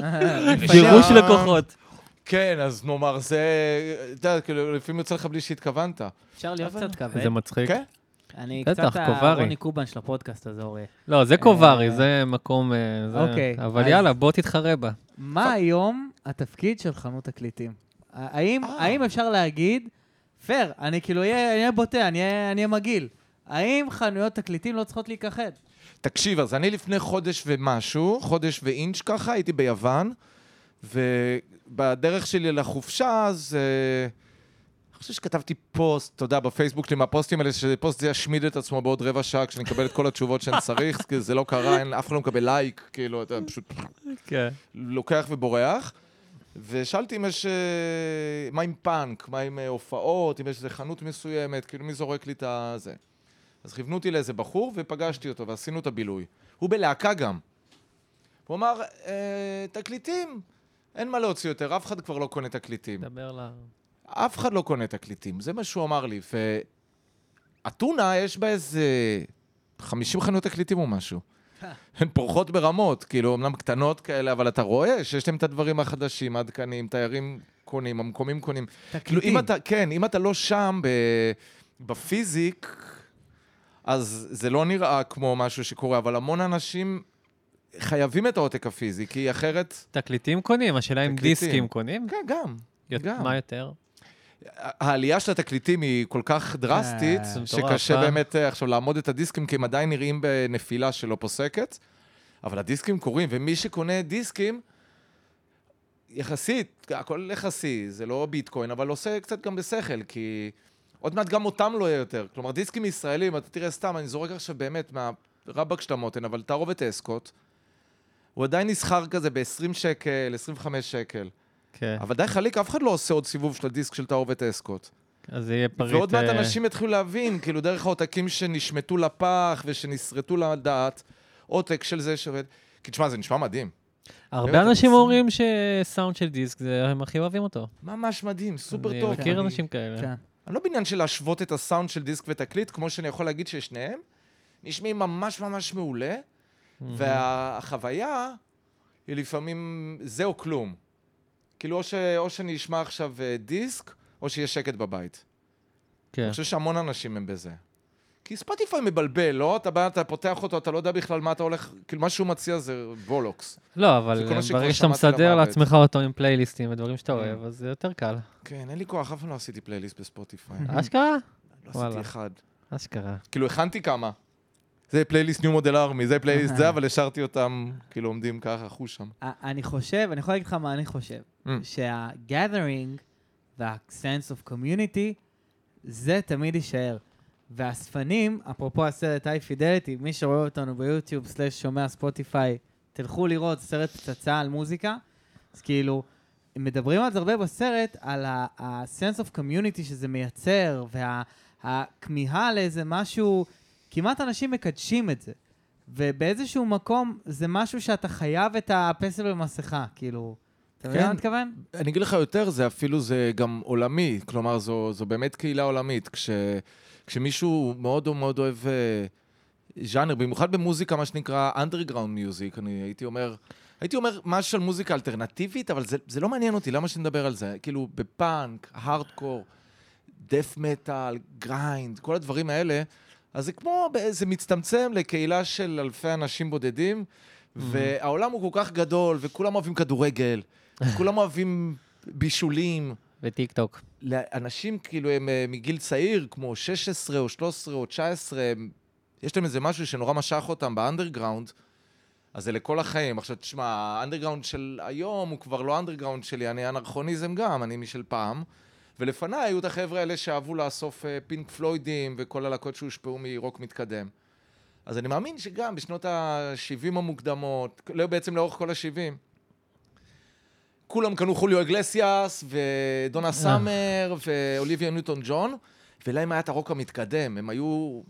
[SPEAKER 1] גירוש. לקוחות.
[SPEAKER 3] כן, אז נאמר, זה... אתה יודע, כאילו, לפעמים יוצא לך בלי שהתכוונת.
[SPEAKER 4] אפשר להיות
[SPEAKER 3] אבל-
[SPEAKER 4] קצת כבד.
[SPEAKER 1] זה מצחיק.
[SPEAKER 3] כן?
[SPEAKER 4] אני קצת. הרוני קובן של הפודקאסט הזה, אורי.
[SPEAKER 1] לא, זה קוברי, זה מקום... אה,
[SPEAKER 2] אוקיי,
[SPEAKER 1] אבל יאללה, בוא תתחרה בה.
[SPEAKER 2] מה היום התפקיד של חנות תקליטים? האם,
[SPEAKER 3] אה.
[SPEAKER 2] אפשר להגיד, פייר, אני כאילו אהיה בוטה, אני אהיה מגעיל. האם חנויות תקליטים לא צריכות להיכחד?
[SPEAKER 3] תקשיב, אז אני לפני חודש ומשהו, חודש ואינץ' ככה, הייתי ביוון, ובדרך שלי לחופשה, אז... אה, אני חושב שכתבתי פוסט, אתה יודע, בפייסבוק שלי, מהפוסטים האלה, שפוסט זה ישמיד את עצמו בעוד רבע שעה, כשאני אקבל את כל התשובות שאני צריך, כי זה לא קרה, אין, אף אחד לא מקבל לייק, כאילו, אתה פשוט
[SPEAKER 1] כן.
[SPEAKER 3] לוקח ובורח. ושאלתי אם יש... אה, מה עם פאנק? מה עם אה, הופעות? אם יש איזה חנות מסוימת? כאילו, מי זורק לי את הזה? אז כיוונו אותי לאיזה בחור ופגשתי אותו ועשינו את הבילוי. הוא בלהקה גם. הוא אמר, אה, תקליטים, אין מה להוציא יותר, אף אחד כבר לא קונה תקליטים.
[SPEAKER 1] דבר ל...
[SPEAKER 3] אף אחד לא קונה תקליטים, זה מה שהוא אמר לי. ואתונה, יש בה איזה 50 חנויות תקליטים או משהו. הן פורחות ברמות, כאילו, אמנם קטנות כאלה, אבל אתה רואה שיש להם את הדברים החדשים, עדכניים, תיירים קונים, המקומים קונים. כאילו,
[SPEAKER 2] תקליטים.
[SPEAKER 3] אם אתה, כן, אם אתה לא שם ב, בפיזיק, אז זה לא נראה כמו משהו שקורה, אבל המון אנשים חייבים את העותק הפיזי, כי אחרת...
[SPEAKER 1] תקליטים קונים, השאלה אם. דיסקים קונים?
[SPEAKER 3] כן, גם.
[SPEAKER 1] יות-
[SPEAKER 3] גם.
[SPEAKER 1] מה יותר?
[SPEAKER 3] העלייה של התקליטים היא כל כך דרסטית,
[SPEAKER 1] מטורף,
[SPEAKER 3] שקשה
[SPEAKER 1] אה?
[SPEAKER 3] באמת אה, עכשיו לעמוד את הדיסקים, כי הם עדיין נראים בנפילה שלא פוסקת, אבל הדיסקים קורים, ומי שקונה דיסקים, יחסית, הכל יחסי, זה לא ביטקוין, אבל עושה קצת גם בשכל, כי עוד מעט גם אותם לא יהיה יותר. כלומר, דיסקים ישראלים, אתה תראה סתם, אני זורק עכשיו באמת מהרבק של המותן, אבל תערובת אסקוט, הוא עדיין נסחר כזה ב-20 שקל, 25 שקל.
[SPEAKER 1] כן.
[SPEAKER 3] אבל די חליק, אף אחד לא עושה עוד סיבוב של הדיסק של תערובת אסקוט.
[SPEAKER 1] אז זה יהיה פריט...
[SPEAKER 3] ועוד מעט
[SPEAKER 1] אה,
[SPEAKER 3] אנשים יתחילו להבין, כאילו, דרך העותקים שנשמטו לפח ושנסרטו לדעת, עותק של זה שעובד. כי תשמע, זה נשמע מדהים.
[SPEAKER 1] הרבה אנשים אומרים שסאונד של דיסק, זה- הם הכי אוהבים אותו.
[SPEAKER 3] ממש מדהים, סופר
[SPEAKER 1] אני
[SPEAKER 3] טוב.
[SPEAKER 1] מכיר
[SPEAKER 3] אני-
[SPEAKER 1] אנשים כאלה.
[SPEAKER 2] כן.
[SPEAKER 3] אני לא בעניין של להשוות את הסאונד של דיסק ותקליט, כמו שאני יכול להגיד ששניהם נשמעים ממש ממש מעולה, והחוויה היא לפעמים זה או כלום. כאילו, או, ש... או שאני אשמע עכשיו אה, דיסק, או שיהיה שקט בבית.
[SPEAKER 1] כן.
[SPEAKER 3] אני חושב שהמון אנשים הם בזה. כי ספוטיפיי מבלבל, לא? אתה בא, אתה פותח אותו, אתה לא יודע בכלל מה אתה הולך... כאילו, מה שהוא מציע זה וולוקס.
[SPEAKER 1] לא, אבל
[SPEAKER 3] שכבר
[SPEAKER 1] ברגע שאתה מסדר. לעצמך אותו עם פלייליסטים ודברים שאתה
[SPEAKER 3] Mm.
[SPEAKER 1] אוהב, אז זה יותר קל.
[SPEAKER 3] כן, אין לי כוח, אף פעם לא עשיתי פלייליסט בספוטיפיי.
[SPEAKER 1] אשכרה?
[SPEAKER 3] לא. עשיתי אחד.
[SPEAKER 1] אשכרה.
[SPEAKER 3] כאילו, הכנתי כמה. זה פלייליסט ניו מודל ארמי, זה פלייליסט זה, אבל השארתי אותם, כאילו, עומדים ככה, חוש שם.
[SPEAKER 2] אני חושב, אני יכול להגיד לך מה אני חושב,
[SPEAKER 3] Mm.
[SPEAKER 2] שה-gathering וה-sense of community, זה תמיד יישאר. והאספנים, אפרופו הסרט היי פידליטי, מי שרואה אותנו ביוטיוב slash שומע ספוטיפיי, תלכו לראות סרט פצצה על מוזיקה. אז כאילו, מדברים על זה הרבה בסרט, על ה-sense of community שזה מייצר, והכמיהה לאיזה משהו, כמעט אנשים מקדשים את זה. ובאיזשהו מקום זה משהו שאתה חייב את הפסל במסכה, כאילו. אתה מבין
[SPEAKER 3] כן.
[SPEAKER 2] מה אני מתכוון?
[SPEAKER 3] אני אגיד לך יותר, זה אפילו, זה גם עולמי. כלומר, זו, זו באמת קהילה עולמית. כש, כשמישהו מאוד מאוד אוהב אה, ז'אנר, במיוחד במוזיקה, מה שנקרא underground music, אני הייתי אומר, הייתי אומר משהו על מוזיקה אלטרנטיבית, אבל זה, זה לא מעניין אותי, למה שנדבר על זה? כאילו, בפאנק, הארדקור, death metal, grind, כל הדברים האלה, אז זה כמו, זה מצטמצם לקהילה של אלפי אנשים בודדים, והעולם הוא כל כך גדול, וכולם אוהבים כדורגל, כולם אוהבים בישולים.
[SPEAKER 1] וטיק טוק.
[SPEAKER 3] לאנשים, כאילו, הם אה, מגיל צעיר, כמו 16 או 13 או 19, הם, יש להם איזה משהו שנורא משך אותם באנדרגראונד, אז זה לכל החיים. עכשיו, תשמע, האנדרגראונד של היום הוא כבר לא אנדרגראונד שלי, אני אנכרוניזם גם, אני משל פעם. ולפניי היו את החבר'ה האלה שאהבו לאסוף אה, פינק פלוידים וכל הלהקות שהושפעו מרוק מתקדם. אז אני מאמין שגם בשנות ה-70 המוקדמות, לא, בעצם לאורך כל ה-70, כולם קנו חוליו אגלסיאס ודונה סאמר ואוליביה ניוטון ג'ון, ולהם היה את הרוק המתקדם, הם היו...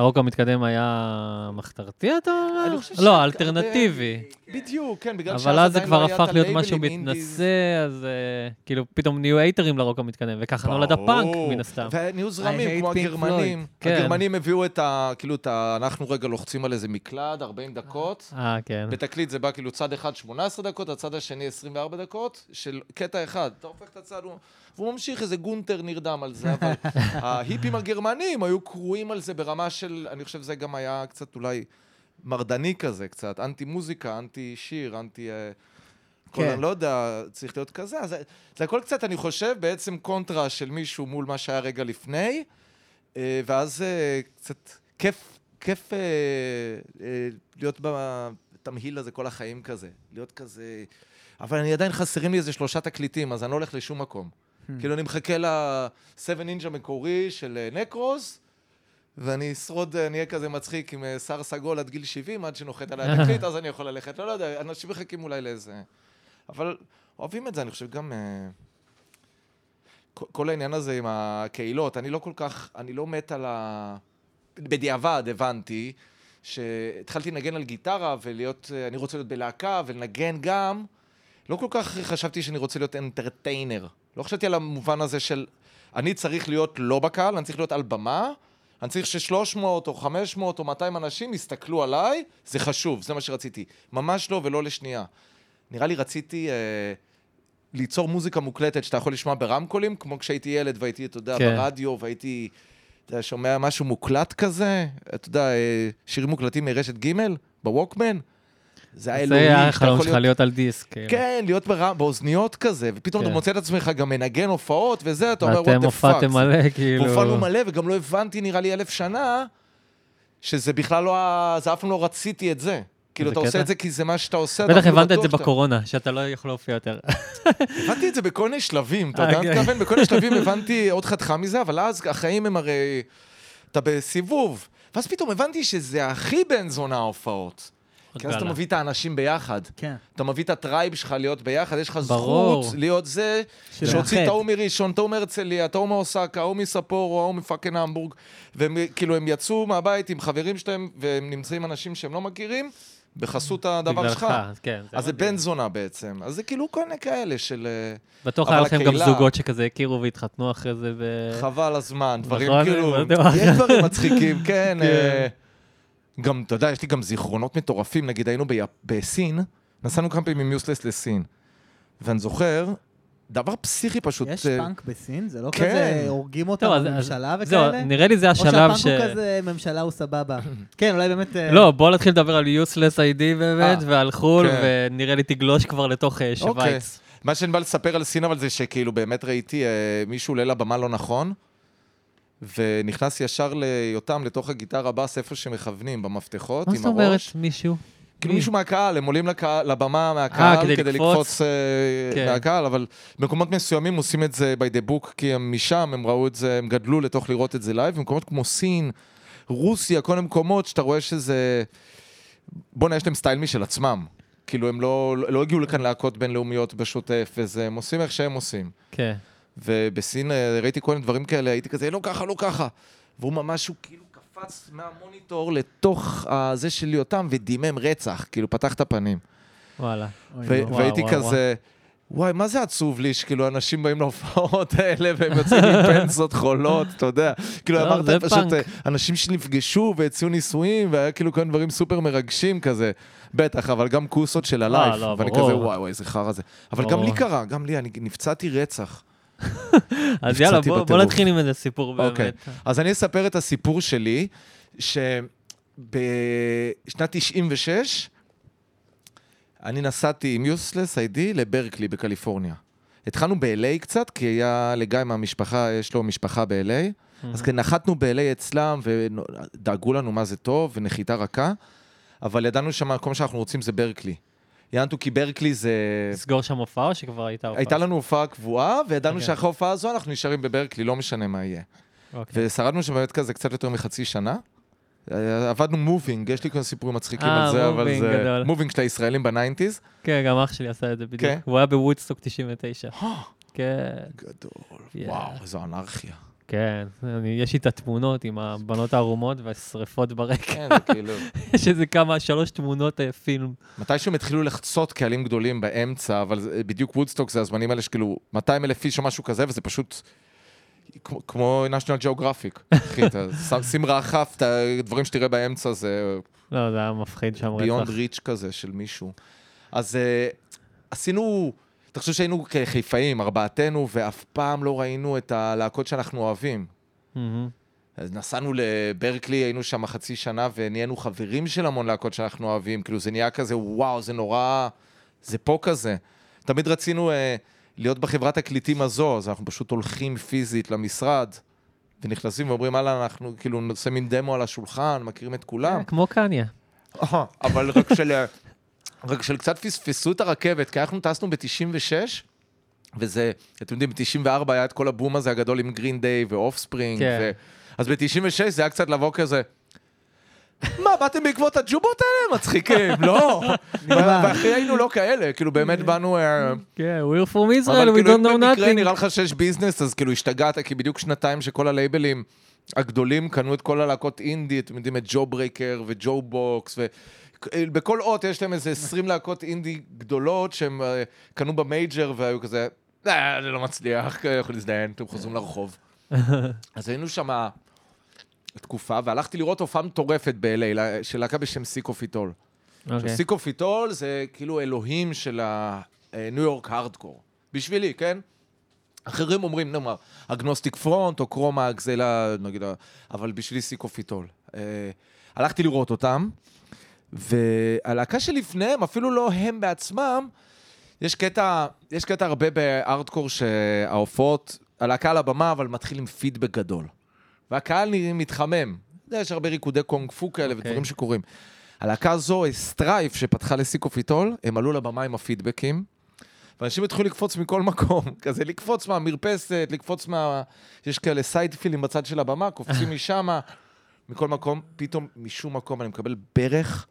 [SPEAKER 1] הרוק המתקדם היה מחתרתי, אתה אומר?
[SPEAKER 3] אני חושב
[SPEAKER 1] לא, אלטרנטיבי.
[SPEAKER 3] בדיוק, כן, בגלל
[SPEAKER 1] אבל אז זה
[SPEAKER 3] עדיין
[SPEAKER 1] כבר
[SPEAKER 3] לא היה את
[SPEAKER 1] הפך להיות
[SPEAKER 3] הלייבלים,
[SPEAKER 1] משהו
[SPEAKER 3] indies.
[SPEAKER 1] מתנשא, אז אה, כאילו פתאום נהיו הייטרים לרוק המתקדם, וככה נולד הפאנק. מן הסתם.
[SPEAKER 3] ונהיו זרמים, כמו הגרמנים.
[SPEAKER 1] כן.
[SPEAKER 3] הגרמנים הביאו את ה... כאילו, את ה... אנחנו רגע לוחצים על איזה מקלד, 40 דקות.
[SPEAKER 1] אה, כן.
[SPEAKER 3] בתקליט זה בא כאילו צד אחד 18 דקות, הצד השני 24 דקות, של קטע אחד. אתה הופך את הצד, הוא- והוא ממשיך, איזה גונטר נרדם על זה, אבל ההיפים הגרמנים היו קרועים על זה ברמה של, אני חושב שזה גם היה קצת אולי מרדני כזה, קצת, אנטי מוזיקה, אנטי שיר, אנטי... אה, כל,
[SPEAKER 2] כן.
[SPEAKER 3] אני לא יודע, צריך להיות כזה. אז זה- הכל קצת, אני חושב, בעצם קונטרה של מישהו מול מה שהיה רגע לפני, אה, ואז אה, קצת כיף, כיף אה, אה, להיות בתמהיל הזה כל החיים כזה. להיות כזה... אבל אני עדיין חסרים לי איזה שלושה תקליטים, אז אני לא הולך לשום מקום. כאילו, אני מחכה ל-7 נינג'ה מקורי של אה, נקרוס, ואני אשרוד, אה, אני אהיה כזה מצחיק עם אה, שיער סגול עד גיל 70, עד שנוחת עליי התקליט, אז אני יכול ללכת. לא, לא יודע, אנשים מחכים אולי לאיזה... אבל אוהבים את זה, אני חושב גם... אה, כל- העניין הזה עם הקהילות, אני לא כל כך, אני לא מת על ה... בדיעבד הבנתי שהתחלתי לנגן על גיטרה ולהיות, אה, אני רוצה להיות בלהקה ולנגן גם. לא כל כך חשבתי שאני רוצה להיות אנטרטיינר. לא חשבתי על המובן הזה של אני צריך להיות לא בקהל, אני צריך להיות על במה, אני צריך ש-300 או 500 או 200 אנשים יסתכלו עליי, זה חשוב, זה מה שרציתי. ממש לא ולא לשנייה. נראה לי רציתי אה, ליצור מוזיקה מוקלטת שאתה יכול לשמוע ברמקולים, כמו כשהייתי ילד והייתי, אתה יודע,
[SPEAKER 1] כן.
[SPEAKER 3] ברדיו והייתי... אתה שומע משהו מוקלט כזה, אתה יודע, אה, שירים מוקלטים מרשת ג' בווקמן. זה היה אלוהי,
[SPEAKER 1] זה היה החלום שלך
[SPEAKER 3] להיות...
[SPEAKER 1] על דיסק. כאילו.
[SPEAKER 3] כן, להיות באוזניות כזה, ופתאום אתה
[SPEAKER 1] כן.
[SPEAKER 3] מוצא את עצמך גם מנגן הופעות וזה, אתה אומר, what the
[SPEAKER 1] הופעתם
[SPEAKER 3] fuck.
[SPEAKER 1] מלא, כאילו...
[SPEAKER 3] הופענו מלא, וגם לא הבנתי, נראה לי, אלף שנה, שזה בכלל לא, זה אף פעם לא רציתי את זה. כאילו, אתה עושה. את זה כי זה מה שאתה עושה.
[SPEAKER 1] בטח
[SPEAKER 3] אפילו
[SPEAKER 1] הבנת את זה בקורונה, שאתה לא יכול להופיע יותר.
[SPEAKER 3] הבנתי את זה בכל מיני שלבים, אתה
[SPEAKER 1] אה,
[SPEAKER 3] יודע מה
[SPEAKER 1] כן.
[SPEAKER 3] אני מתכוון? בכל מיני שלבים הבנתי עוד חתיכה מזה, אבל אז החיים הם הרי... אתה בסיבוב. ואז פתאום הבנתי שזה הכי בן זונה ההופעות. כי אז אתה. מביא את האנשים ביחד.
[SPEAKER 2] כן.
[SPEAKER 3] אתה מביא את ה tribe שלך להיות ביחד, יש לך
[SPEAKER 1] ברור.
[SPEAKER 3] זכות להיות זה. שהוציא את ההוא מראשון, את ההוא מהרצליה, את ההוא מאוסקה, ההוא מספורו, ההוא מ fucking המבורג, והם כאילו, הם יצאו מהבית עם חברים שלהם, והם נמצאים אנשים שהם לא מכירים, בחסות הדבר שלך.
[SPEAKER 1] אז כן.
[SPEAKER 3] אז זה. בן זונה בעצם. אז זה כאילו כל מיני כאלה של... אה,
[SPEAKER 1] בטוח היה לכם גם זוגות שכזה הכירו והתחתנו אחרי זה ב...
[SPEAKER 3] חבל הזמן, דברים
[SPEAKER 1] נכון,
[SPEAKER 3] כאילו. יש דברים מצחיקים, כן. גם, אתה יודע, יש לי גם זיכרונות מטורפים, נגיד היינו בי- בסין, נסענו כמה פעמים עם יוסלס לסין, ואני זוכר, דבר פסיכי פשוט.
[SPEAKER 2] יש
[SPEAKER 3] אה,
[SPEAKER 2] פאנק בסין? זה לא
[SPEAKER 3] כן.
[SPEAKER 2] כזה הורגים אותם
[SPEAKER 1] טוב,
[SPEAKER 2] בממשלה
[SPEAKER 1] אז- זהו,
[SPEAKER 2] וכאלה?
[SPEAKER 1] נראה לי זה
[SPEAKER 2] או
[SPEAKER 1] השלב
[SPEAKER 2] שהפאנק
[SPEAKER 1] ש...
[SPEAKER 2] הוא כזה ממשלה הוא סבבה. כן, אולי באמת... אה,
[SPEAKER 1] לא, בוא נתחיל לדבר על useless ID באמת,
[SPEAKER 3] אה,
[SPEAKER 1] ועל חו"ל,
[SPEAKER 3] כן.
[SPEAKER 1] ונראה לי תגלוש כבר לתוך אה,
[SPEAKER 3] אוקיי.
[SPEAKER 1] שווייץ.
[SPEAKER 3] מה שאני בא לספר על סין, אבל זה שכאילו באמת ראיתי אה, מישהו עולה לבמה לא נכון, ונכנס ישר ליותם לתוך הגיטרה בס איפה שמכוונים, במפתחות,
[SPEAKER 1] מה
[SPEAKER 3] עם
[SPEAKER 1] זאת אומרת
[SPEAKER 3] הראש.
[SPEAKER 1] מישהו?
[SPEAKER 3] כאילו
[SPEAKER 1] מי?
[SPEAKER 3] מישהו מהקהל, הם עולים לקהל, לבמה מהקהל
[SPEAKER 1] כדי
[SPEAKER 3] כדי
[SPEAKER 1] לקפוץ?
[SPEAKER 3] לקפוץ אה,
[SPEAKER 1] כן.
[SPEAKER 3] מהקהל, אבל במקומות מסוימים עושים את זה by the book, כי הם משם, הם ראו את זה, הם גדלו לתוך לראות את זה live, במקומות כמו סין, רוסיה, כל מקומות שאתה רואה שזה... בואנה, יש להם סטייל משל עצמם. כאילו, הם לא, לא הגיעו לכאן להקות בינלאומיות בשוטף, וזה, הם עושים איך שהם עושים.
[SPEAKER 1] כן.
[SPEAKER 3] ובסין אה, ראיתי כל מיני דברים כאלה, הייתי כזה, לא ככה, לא ככה. והוא ממש, הוא כאילו קפץ מהמוניטור לתוך ה- זה של יותם ודימם רצח, כאילו פתח את הפנים.
[SPEAKER 1] וואלה.
[SPEAKER 2] לא.
[SPEAKER 3] והייתי כזה, וואי, מה זה עצוב לי שכאילו אנשים באים להופעות האלה והם יוצאים עם פנסות חולות, אתה יודע. כאילו
[SPEAKER 1] זה
[SPEAKER 3] אמרת פשוט. אה, אנשים שנפגשו והציעו נישואים, והיה כאילו כל מיני דברים סופר מרגשים כזה. בטח, אבל גם כוסות של הלייף.
[SPEAKER 1] לא,
[SPEAKER 3] ואני. כזה, וואי, וואי, איזה חרא זה. אבל גם. לי קרה, גם לי, אני נפצעתי רצח.
[SPEAKER 1] אז יאללה, בוא בוא. נתחיל עם איזה סיפור
[SPEAKER 3] אוקיי.
[SPEAKER 1] באמת.
[SPEAKER 3] אז אני אספר את הסיפור שלי, שבשנת 96, אני נסעתי עם יוסלס איי-די לברקלי בקליפורניה. התחלנו ב-LA קצת, כי היה לגיא מהמשפחה, יש לו משפחה ב-LA, אז כן, נחתנו ב-LA אצלם, ודאגו לנו מה זה טוב, ונחיתה רכה, אבל ידענו מה שאנחנו רוצים זה ברקלי. יענו כי ברקלי זה...
[SPEAKER 1] לסגור שם הופעה או שכבר הייתה הופעה?
[SPEAKER 3] הייתה לנו הופעה קבועה, וידענו
[SPEAKER 1] אוקיי.
[SPEAKER 3] שאחרי ההופעה הזו אנחנו נשארים בברקלי, לא משנה מה יהיה.
[SPEAKER 1] אוקיי.
[SPEAKER 3] ושרדנו שם באמת כזה קצת יותר מחצי שנה. אה, עבדנו moving, יש לי כל סיפורים מצחיקים
[SPEAKER 1] אה,
[SPEAKER 3] על זה, אבל זה...
[SPEAKER 1] גדול.
[SPEAKER 3] moving של הישראלים ב nineties.
[SPEAKER 1] כן, גם אח שלי עשה את זה בדיוק.
[SPEAKER 3] כן?
[SPEAKER 1] הוא היה בוודסטוק 99. כן,
[SPEAKER 3] גדול.
[SPEAKER 1] Yeah.
[SPEAKER 3] וואו, איזו אנרכיה.
[SPEAKER 1] כן. אני- יש לי את התמונות עם הבנות הערומות והשריפות ברקע.
[SPEAKER 3] כן, זה כאילו...
[SPEAKER 1] יש איזה כמה, שלוש תמונות אה, פילם.
[SPEAKER 3] מתישהו הם התחילו לחצות קהלים גדולים באמצע, אבל בדיוק וודסטוק זה הזמנים האלה שכאילו 200 אלף איש או משהו כזה, וזה פשוט כמו- national geographic. אחי, אתה שים רחף, את הדברים שתראה באמצע זה
[SPEAKER 1] לא, זה היה מפחיד שם
[SPEAKER 3] ביונד
[SPEAKER 1] רצח.
[SPEAKER 3] ריץ' כזה של מישהו. אז uh, עשינו, אתה חושב שהיינו כחיפאים, ארבעתנו, ואף פעם לא ראינו את הלהקות שאנחנו אוהבים.
[SPEAKER 1] מהמם.
[SPEAKER 3] אז נסענו לברקלי, היינו שם חצי שנה, ונהיינו חברים של המון להקות שאנחנו אוהבים. כאילו, זה נהיה כזה, וואו, זה נורא... זה פה כזה. תמיד רצינו uh, להיות בחברת תקליטים הזו, אז אנחנו פשוט הולכים פיזית למשרד, ונכנסים ואומרים, הלאה, אנחנו כאילו נעשה מין דמו על השולחן, מכירים את כולם.
[SPEAKER 1] כן, כמו קניה.
[SPEAKER 3] אבל רק של... רק של קצת פספסו את הרכבת, כי אנחנו טסנו ב-96, וזה, אתם יודעים, ב-94 היה את כל הבום הזה הגדול עם גרין דיי ואופספרינג,
[SPEAKER 1] כן.
[SPEAKER 3] ו... אז ב-96 זה היה קצת לבוא כזה, מה, באתם בעקבות הג'ובות האלה? מצחיקים, לא. ואחי היינו לא כאלה, כאילו באמת באנו... אה,
[SPEAKER 1] כן, we're from Israel,
[SPEAKER 3] אבל
[SPEAKER 1] we
[SPEAKER 3] כאילו
[SPEAKER 1] don't know
[SPEAKER 3] במקרה
[SPEAKER 1] nothing.
[SPEAKER 3] נראה לך שיש ביזנס, אז כאילו השתגעת, כי בדיוק שנתיים שכל הלייבלים הגדולים קנו את כל הלהקות אינדי, אתם יודעים, את Jawbreaker ו Jawbox, ובכל אות יש להם איזה 20 להקות אינדי גדולות שהם אה, קנו ב major והיו כזה, אה, זה לא מצליח, יכול להזדיין, אתם חוזרים לרחוב. אז היינו שם תקופה, והלכתי לראות הופעה מטורפת ב-LA, של להקה בשם Sick of It All. עכשיו,
[SPEAKER 1] אוקיי.
[SPEAKER 3] Sick of It All זה כאילו אלוהים של הניו יורק הארדקור. בשבילי, כן? אחרים אומרים, נאמר, Agnostic Front או Cro-Mags, זה ל... נגיד, אבל בשבילי Sick of It All. אה, הלכתי לראות אותם, והלהקה שלפניהם, אפילו לא הם בעצמם, יש קטע, יש קטע הרבה בהארדקור שההופעות, הלהקה על הבמה, אבל מתחיל עם פידבק גדול. והקהל נראה מתחמם. יש הרבה ריקודי קונג פו כאלה okay.
[SPEAKER 1] אוקיי.
[SPEAKER 3] ודברים שקורים. הלהקה הזו, Strife, שפתחה לסיקופיטול, הם עלו לבמה עם הפידבקים, ואנשים התחילו לקפוץ מכל מקום, כזה לקפוץ מהמרפסת, לקפוץ מה... יש כאלה סיידפילים בצד של הבמה, קופצים משם, מכל מקום, פתאום משום מקום אני מקבל ברך,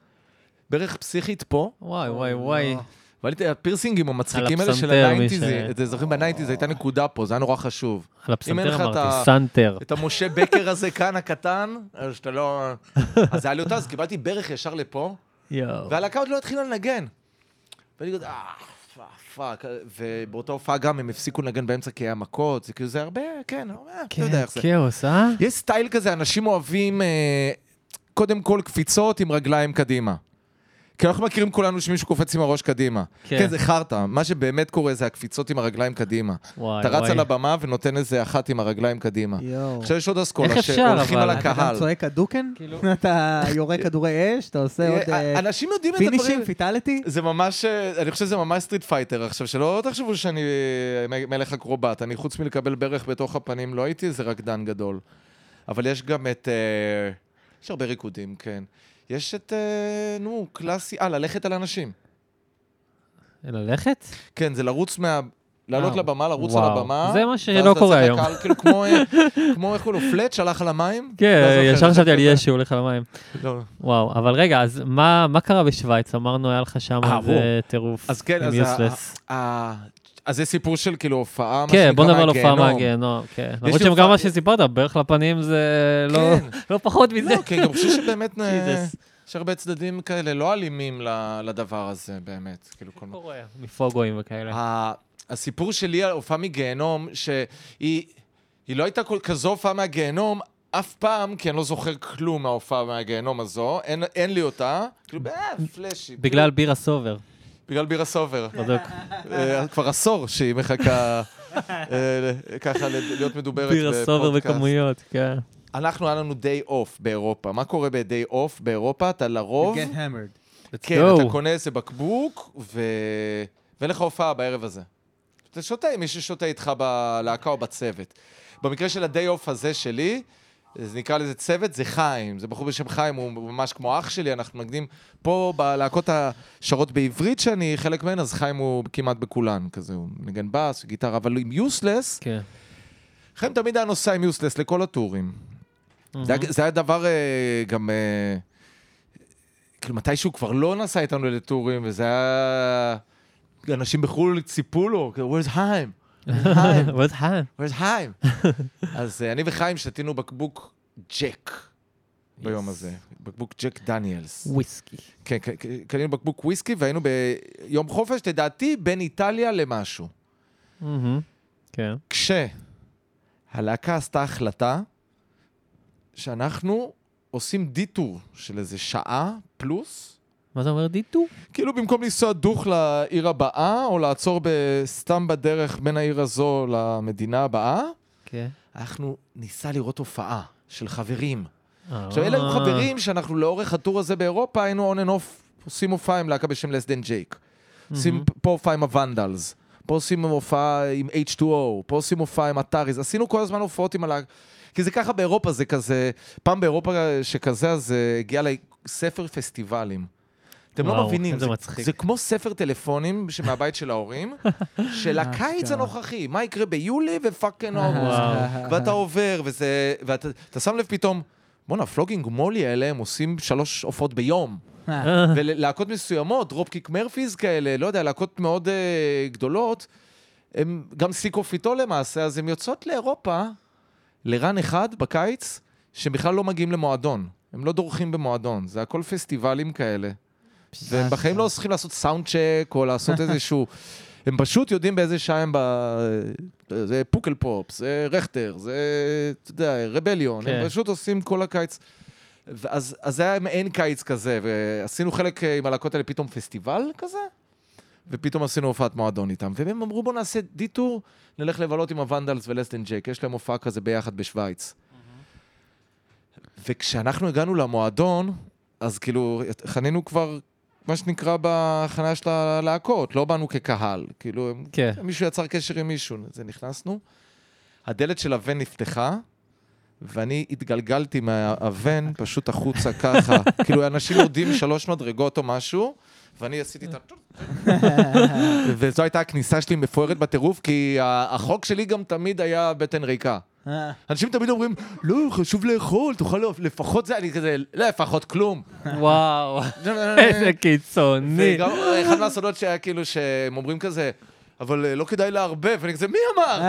[SPEAKER 3] ברך פסיכית פה,
[SPEAKER 1] וואי, וואי, וואי.
[SPEAKER 3] אבל הפירסינגים המצחיקים האלה של
[SPEAKER 1] ה
[SPEAKER 3] nineties,
[SPEAKER 1] ש-
[SPEAKER 3] אתם זוכרים ב nineties, הייתה נקודה פה, זה היה נורא חשוב.
[SPEAKER 1] על
[SPEAKER 3] אם אין
[SPEAKER 1] הפסנתר
[SPEAKER 3] לך את ה-
[SPEAKER 1] אמרתי, סנטר.
[SPEAKER 3] את המשה בקר הזה כאן, הקטן, אז שאתה לא... אז היה לי אותה, אז קיבלתי ברך ישר לפה. והלהקה עוד לא התחילה לנגן. ואני כזה, אה, fuck, ובאותה הופעה גם הם הפסיקו לנגן באמצע כי היה מכות, זה כאילו, זה הרבה, כן, אה, אתה יודע איך זה.
[SPEAKER 1] כאוס, אה?
[SPEAKER 3] יש סטייל כזה, אנשים אוהבים אה, קודם כל קפיצות עם רגליים קדימה. כי אנחנו מכירים כולנו שמישהו קופץ עם הראש קדימה.
[SPEAKER 1] כן.
[SPEAKER 3] כן, זה חרטא. מה שבאמת קורה זה הקפיצות עם הרגליים קדימה.
[SPEAKER 1] וואי,
[SPEAKER 3] אתה רץ
[SPEAKER 1] וואי.
[SPEAKER 3] על הבמה ונותן איזה אחת עם הרגליים קדימה.
[SPEAKER 2] יואו.
[SPEAKER 3] עכשיו יש עוד
[SPEAKER 1] איך
[SPEAKER 3] אסכולה
[SPEAKER 1] אפשר,
[SPEAKER 3] שהולכים
[SPEAKER 1] אבל?
[SPEAKER 3] על
[SPEAKER 2] אתה גם
[SPEAKER 3] הקהל.
[SPEAKER 2] צועק Hadouken?
[SPEAKER 1] כאילו-
[SPEAKER 2] אתה יורה כדורי אש? אתה עושה עוד
[SPEAKER 3] אה, אנשים יודעים את הדברים.
[SPEAKER 2] finish him, fatality?
[SPEAKER 3] זה ממש, אה, אני חושב שזה ממש סטריט פייטר עכשיו, שלא תחשבו שאני אה, מלך אקרובט, אני חוץ מלקבל ברך בתוך הפנים, לא הייתי איזה רקדן גדול. אבל יש גם את, אה, יש הרבה ריקודים, כן. יש את, אה, נו, קלאסי, אה, ללכת על אנשים.
[SPEAKER 1] ללכת?
[SPEAKER 3] כן, זה לרוץ מה... לעלות
[SPEAKER 1] אה,
[SPEAKER 3] לבמה, לרוץ
[SPEAKER 1] וואו.
[SPEAKER 3] על הבמה.
[SPEAKER 1] זה מה
[SPEAKER 3] ואז
[SPEAKER 1] שלא קורה
[SPEAKER 3] לצאת
[SPEAKER 1] היום.
[SPEAKER 3] לקהל, כאילו כמו, אה, כמו איך קוראים לו, פלט שהלך על המים? לא
[SPEAKER 1] כן,
[SPEAKER 3] זוכר,
[SPEAKER 1] ישר חשבתי על. ישו הולך על המים.
[SPEAKER 3] לא.
[SPEAKER 1] וואו, אבל רגע, אז מה מה קרה בשוויץ? אמרנו, היה לך שם
[SPEAKER 3] אה,
[SPEAKER 1] איזה. טירוף
[SPEAKER 3] אז כן, אז אז זה סיפור של כאילו הופעה, מה
[SPEAKER 1] כן, בוא נדבר על הופעה
[SPEAKER 3] מהגיהנום.
[SPEAKER 1] כן. למרות שגם מה שסיפרת, בערך לפנים זה לא-
[SPEAKER 3] כן.
[SPEAKER 1] לא פחות מזה.
[SPEAKER 3] לא, כי גם חושב שבאמת אה. יש הרבה צדדים כאלה לא אלימים לדבר הזה, באמת. כאילו, כל...
[SPEAKER 1] קורה, מפוגואים וכאלה.
[SPEAKER 3] הסיפור שלי על הופעה מגיהנום, שהיא היא לא הייתה כזו הופעה מהגיהנום אף פעם, כי אני לא זוכר כלום מההופעה מהגיהנום הזו, אין, אין לי אותה, כאילו, אה, פלאשי.
[SPEAKER 1] בגלל בירה סובר,
[SPEAKER 3] בגלל בירה סובר.
[SPEAKER 1] בדיוק.
[SPEAKER 3] אה, כבר עשור שהיא מחכה אה, ככה להיות מדוברת
[SPEAKER 1] בירה סובר
[SPEAKER 3] בפודקאסט.
[SPEAKER 1] בכמויות, כן.
[SPEAKER 3] אנחנו, היה לנו day off באירופה. מה קורה ב-day off באירופה? אתה לרוב...
[SPEAKER 2] get hammered.
[SPEAKER 3] כן,
[SPEAKER 1] go.
[SPEAKER 3] אתה קונה איזה בקבוק, ו... ואין לך הופעה בערב הזה. אתה שותה עם מי ששותה איתך בלהקה או בצוות. במקרה של הדיי אוף הזה שלי, זה נקרא לזה צוות, זה חיים. זה בחור בשם חיים, הוא ממש כמו אח שלי, אנחנו מנגנים פה בלהקות השרות בעברית שאני חלק מהן, אז חיים הוא כמעט בכולן, כזה, הוא מנגן בס וגיטרה, אבל עם יוסלס,
[SPEAKER 1] כן.
[SPEAKER 3] חיים תמיד היה נוסע עם יוסלס לכל הטורים. זה היה- זה היה דבר אה, גם... אה, כאילו, מתישהו כבר לא נסע איתנו לטורים, וזה היה... אנשים בחו"ל ציפו לו, כאילו, where's חיים? where's חיים? אז אה, אני וחיים שתינו בקבוק ג'ק ביום הזה. בקבוק ג'ק דניאלס.
[SPEAKER 1] וויסקי.
[SPEAKER 3] כן, קנינו בקבוק וויסקי והיינו ביום חופש, לדעתי, בין איטליה למשהו.
[SPEAKER 1] כן.
[SPEAKER 3] כשהלהקה עשתה החלטה שאנחנו עושים detour של איזה שעה פלוס,
[SPEAKER 1] מה זה אומר detour?
[SPEAKER 3] כאילו במקום לנסוע דוך לעיר הבאה, או לעצור סתם בדרך בין העיר הזו למדינה הבאה,
[SPEAKER 1] כן.
[SPEAKER 3] אנחנו ניסע לראות הופעה של חברים.
[SPEAKER 1] אה.
[SPEAKER 3] עכשיו, אלה היו חברים שאנחנו לאורך ה tour הזה באירופה היינו on and off, עושים הופעה עם להקה בשם Less Than Jake. עושים פה הופעה עם ה Vandals, פה עושים הופעה עם H2O, פה עושים הופעה עם ה Ataris, עשינו כל הזמן הופעות עם הלהקה. כי זה ככה באירופה, זה כזה, פעם באירופה שכזה, אז אה, הגיע לספר פסטיבלים. אתם לא
[SPEAKER 1] וואו,
[SPEAKER 3] מבינים,
[SPEAKER 1] איזה
[SPEAKER 3] זה,
[SPEAKER 1] מצחיק.
[SPEAKER 3] זה כמו ספר טלפונים מהבית של ההורים, של הקיץ
[SPEAKER 2] אשכרה.
[SPEAKER 3] הנוכחי, מה יקרה ביולי ו fucking אוגוסט.
[SPEAKER 1] וואו.
[SPEAKER 3] ואתה עובר, וזה, ואתה אתה שם לב פתאום, בואנה, Flogging Molly האלה, הם עושים שלוש הופעות ביום.
[SPEAKER 2] אה,
[SPEAKER 3] ולהקות מסוימות, Dropkick Murphys כאלה, לא יודע, להקות מאוד uh, גדולות, הם גם Sick of It All למעשה, אז הן יוצאות לאירופה, ל run אחד בקיץ, שבכלל לא מגיעים למועדון. הם לא דורכים במועדון, זה הכל פסטיבלים כאלה. והם בחיים לא צריכים לעשות sound check או לעשות איזשהו... הם פשוט יודעים באיזה שעה הם ב... זה Pukkelpop, זה Werchter, זה, אתה יודע, Rebellion,
[SPEAKER 1] כן.
[SPEAKER 3] הם פשוט עושים כל הקיץ. אז, אז זה היה מעין קיץ כזה, ועשינו חלק אה, עם הלהקות האלה פתאום פסטיבל כזה, ופתאום עשינו הופעת מועדון איתם, והם אמרו בוא נעשה detour, נלך לבלות עם ה Vandals ו Less Than Jake, יש להם הופעה כזה ביחד בשוויץ. וכשאנחנו הגענו למועדון, אז כאילו, חנינו כבר, מה שנקרא, בחניה של הלהקות, לא באנו כקהל. כאילו,
[SPEAKER 1] כן.
[SPEAKER 3] מישהו יצר קשר עם מישהו, זה נכנסנו. הדלת של הוון נפתחה, ואני התגלגלתי מהוון פשוט החוצה ככה. כאילו, אנשים יורדים שלוש מדרגות או משהו, ואני עשיתי את ה... וזו הייתה הכניסה שלי מפוארת בטירוף, כי החוק שלי גם תמיד היה בטן ריקה.
[SPEAKER 2] אה,
[SPEAKER 3] אנשים תמיד אומרים, לא, חשוב לאכול, תאכל לפחות זה, אני כזה, לא, לפחות כלום.
[SPEAKER 1] וואו, איזה קיצוני.
[SPEAKER 3] וגם אחד מהסודות שהיה כאילו, שהם אומרים כזה, אבל אה, לא כדאי לערבב, ואני כזה, מי אמר?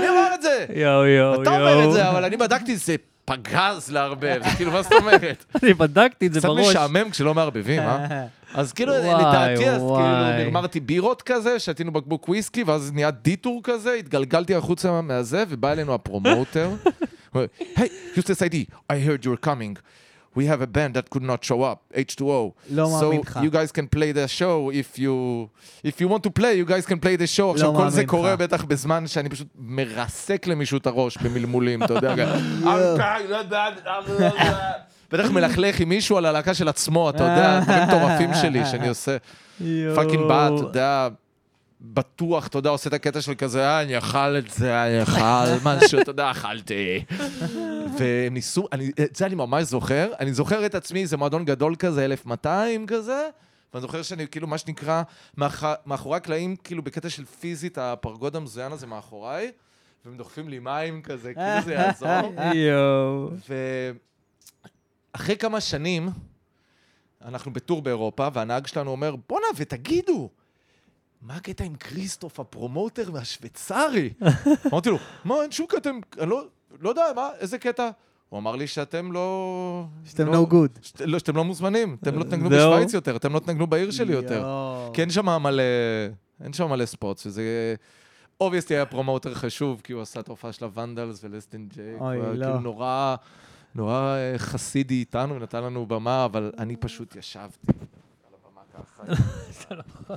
[SPEAKER 3] מי אמר את זה?
[SPEAKER 1] יואו, יואו,
[SPEAKER 3] אתה אומר את
[SPEAKER 1] יואו.
[SPEAKER 3] זה, אבל אני בדקתי, זה פגז לערבב, כאילו, מה זאת אומרת?
[SPEAKER 1] אני בדקתי את זה
[SPEAKER 3] קצת
[SPEAKER 1] בראש.
[SPEAKER 3] משעמם כשלא מערבבים, אה? אז כאילו,
[SPEAKER 1] וואי,
[SPEAKER 3] לדעתי, אז כאילו. נגמרתי בירות כזה, שתינו בקבוק וויסקי, ואז נהיה דיטור כזה, התגלגלתי החוצה מהזה, ובא אלינו הפרומוטר. היי, יוסטס איי-די, I heard you're coming. We have a band that could not show up, H2O.
[SPEAKER 2] לא מאמין לך.
[SPEAKER 3] So you guys can play the show if you... If you want to play, you guys can play the show. עכשיו, כל זה קורה. בטח בזמן שאני פשוט מרסק למישהו את הראש במלמולים, אתה יודע. בטח מלכלך עם מישהו על הלהקה של עצמו, אתה יודע, דברים מטורפים שלי שאני עושה. fucking בא, אתה יודע, בטוח, אתה יודע, עושה את הקטע של כזה, אה, אני אכל את זה, אני אכל משהו, אתה יודע, אכלתי. והם ניסו, אני- את זה אני ממש זוכר, אני זוכר את עצמי, זה מועדון גדול כזה, 1200 כזה, ואני זוכר שאני כאילו, מה שנקרא, מאח- מאחורי הקלעים, כאילו בקטע של פיזית, הפרגוד המזוין הזה מאחוריי, והם דוחפים לי מים כזה, כאילו זה יעזור.
[SPEAKER 1] יואו.
[SPEAKER 3] ואחרי כמה שנים, אנחנו ב tour באירופה, והנהג שלנו אומר, בואנה, ותגידו, מה הקטע עם כריסטוף, ה promoter מהשוויצרי? אמרתי לו, מה, אין שום קטע, אני לא, לא יודע, מה, איזה קטע? הוא אמר לי שאתם לא...
[SPEAKER 2] שאתם
[SPEAKER 3] לא-
[SPEAKER 2] no good.
[SPEAKER 3] שת- לא, שאתם לא מוזמנים, אתם לא תנגנו? בשוויץ יותר, אתם לא תנגנו בעיר שלי יותר. כי אין שם מלא, אין שם מלא spots, שזה... obviously היה promoter חשוב, כי הוא עשה את ההופעה של ה Vandals ו
[SPEAKER 2] Less
[SPEAKER 3] Than Jake. היה
[SPEAKER 2] לא.
[SPEAKER 3] כאילו נורא, נורא אה, חסידי איתנו, נתן לנו במה, אבל אני פשוט ישבתי הבמה ככה.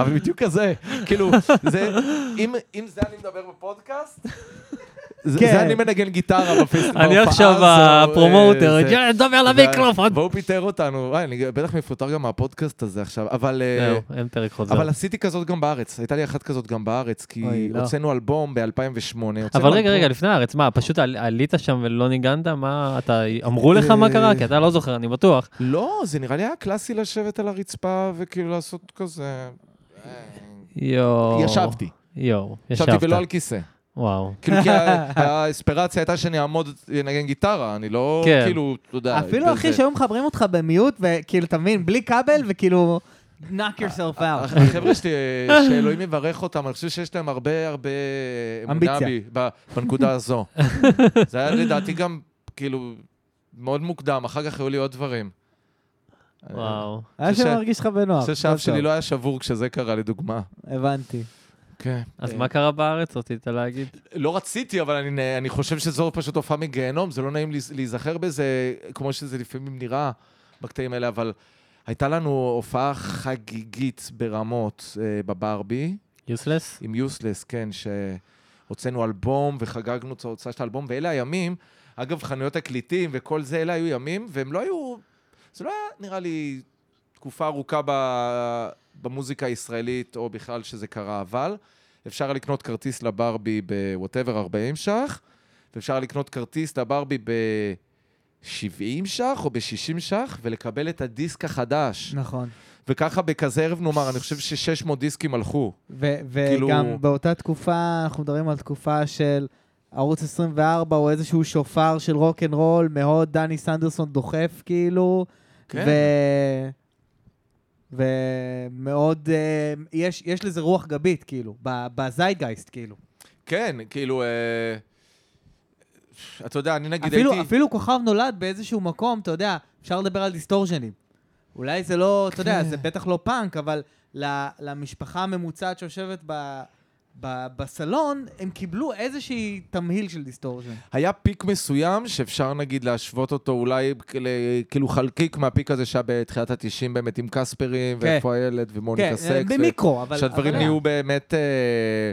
[SPEAKER 3] אבל בדיוק כזה, כאילו, אם זה אני מדבר בפודקאסט, זה,
[SPEAKER 2] כן.
[SPEAKER 3] זה אני מנגן גיטרה בפסטיבל.
[SPEAKER 1] אני עכשיו
[SPEAKER 3] אה,
[SPEAKER 1] ה
[SPEAKER 3] promoter,
[SPEAKER 1] יאללה, דבר למיקרופון.
[SPEAKER 3] והוא פיטר אותנו, וואי, אני בטח מפוטר גם מהפודקאסט הזה עכשיו, אבל... אה,
[SPEAKER 1] זהו, אין פרק חוזר.
[SPEAKER 3] אבל עשיתי כזאת גם בארץ, הייתה לי אחת כזאת גם בארץ, כי
[SPEAKER 2] לא.
[SPEAKER 3] הוצאנו אלבום ב-2008.
[SPEAKER 1] אבל רגע, רגע, לפני הארץ, מה, פשוט על- עלית שם ולא ניגנת? מה, אתה, אמרו לך מה קרה? כי אתה לא זוכר, אני בטוח.
[SPEAKER 3] לא, זה נראה לי היה קלאסי לשבת על הרצפה וכאילו לעשות כזה...
[SPEAKER 1] יואו.
[SPEAKER 3] ישבתי,
[SPEAKER 1] יואו,
[SPEAKER 3] ישבתי
[SPEAKER 1] ישבת.
[SPEAKER 3] ולא על כיסא.
[SPEAKER 1] וואו.
[SPEAKER 3] כאילו, כי האספירציה הייתה שאני אעמוד לנגן גיטרה, אני לא,
[SPEAKER 1] כן.
[SPEAKER 3] כאילו, אתה יודע...
[SPEAKER 2] אפילו. אחי שהיו מחברים אותך במיוט, וכאילו, אתה מבין, בלי כבל, וכאילו, knock yourself out.
[SPEAKER 3] החבר'ה שלי, שאלוהים יברך אותם, אני חושב שיש להם הרבה הרבה אמונה. בי בנקודה הזו. זה היה לדעתי גם, כאילו, מאוד מוקדם, אחר כך היו לי עוד דברים.
[SPEAKER 1] וואו.
[SPEAKER 2] היה שמרגיש לך בנוח.
[SPEAKER 3] אני חושב שאף
[SPEAKER 2] טוב,
[SPEAKER 3] שלי. לא היה שבור כשזה קרה, לדוגמה.
[SPEAKER 2] הבנתי.
[SPEAKER 3] כן.
[SPEAKER 1] אז מה קרה בארץ? רצית להגיד?
[SPEAKER 3] לא רציתי, אבל אני, חושב שזו פשוט הופעה מגיהנום, זה לא נעים להיז- להיזכר בזה, כמו שזה לפעמים נראה בקטעים האלה, אבל הייתה לנו הופעה חגיגית ברמות אה, בברבי,
[SPEAKER 1] יוסלס?
[SPEAKER 3] עם יוסלס, כן, שהוצאנו אלבום וחגגנו את ההוצאה של האלבום, ואלה הימים, אגב, חנויות תקליטים וכל זה, אלה היו ימים, והם לא היו, זה לא היה נראה לי תקופה ארוכה ב, במוזיקה הישראלית, או בכלל שזה קרה, אבל אפשר לקנות כרטיס לברבי בווטאבר 40 ש"ח, ואפשר לקנות כרטיס לברבי ב-70 ש"ח או ב-60 ש"ח, ולקבל את הדיסק החדש.
[SPEAKER 2] נכון.
[SPEAKER 3] וככה בכזה ערב נאמר, אני חושב ש-600 דיסקים הלכו. כאילו-
[SPEAKER 2] וגם באותה תקופה, אנחנו מדברים על תקופה של ערוץ 24, או איזשהו שופר של רוק אנד רול, מאוד דני סנדרסון דוחף, כאילו.
[SPEAKER 3] כן.
[SPEAKER 2] ו... ומאוד, אה, יש, יש לזה רוח גבית, כאילו, בזיידגייסט, כאילו.
[SPEAKER 3] כן, כאילו, אה, אתה יודע, אני נגיד
[SPEAKER 2] אפילו,
[SPEAKER 3] הייתי...
[SPEAKER 2] אפילו כוכב נולד באיזשהו מקום, אתה יודע, אפשר לדבר על דיסטורשנים. אולי זה לא, אתה יודע,
[SPEAKER 3] כן.
[SPEAKER 2] זה בטח לא פאנק, אבל למשפחה הממוצעת שיושבת ב... בסלון, הם קיבלו איזושהי תמהיל של distortion.
[SPEAKER 3] היה peak מסוים שאפשר נגיד להשוות אותו אולי כאילו חלקיק מה peak הזה שהיה בתחילת ה-90 באמת עם קספרים,
[SPEAKER 2] כן.
[SPEAKER 3] ואיפה הילד, ומוניקה
[SPEAKER 2] כן,
[SPEAKER 3] סקס. ו-
[SPEAKER 2] במיקרו, אבל...
[SPEAKER 3] שהדברים
[SPEAKER 2] אבל
[SPEAKER 3] נהיו באמת... אה,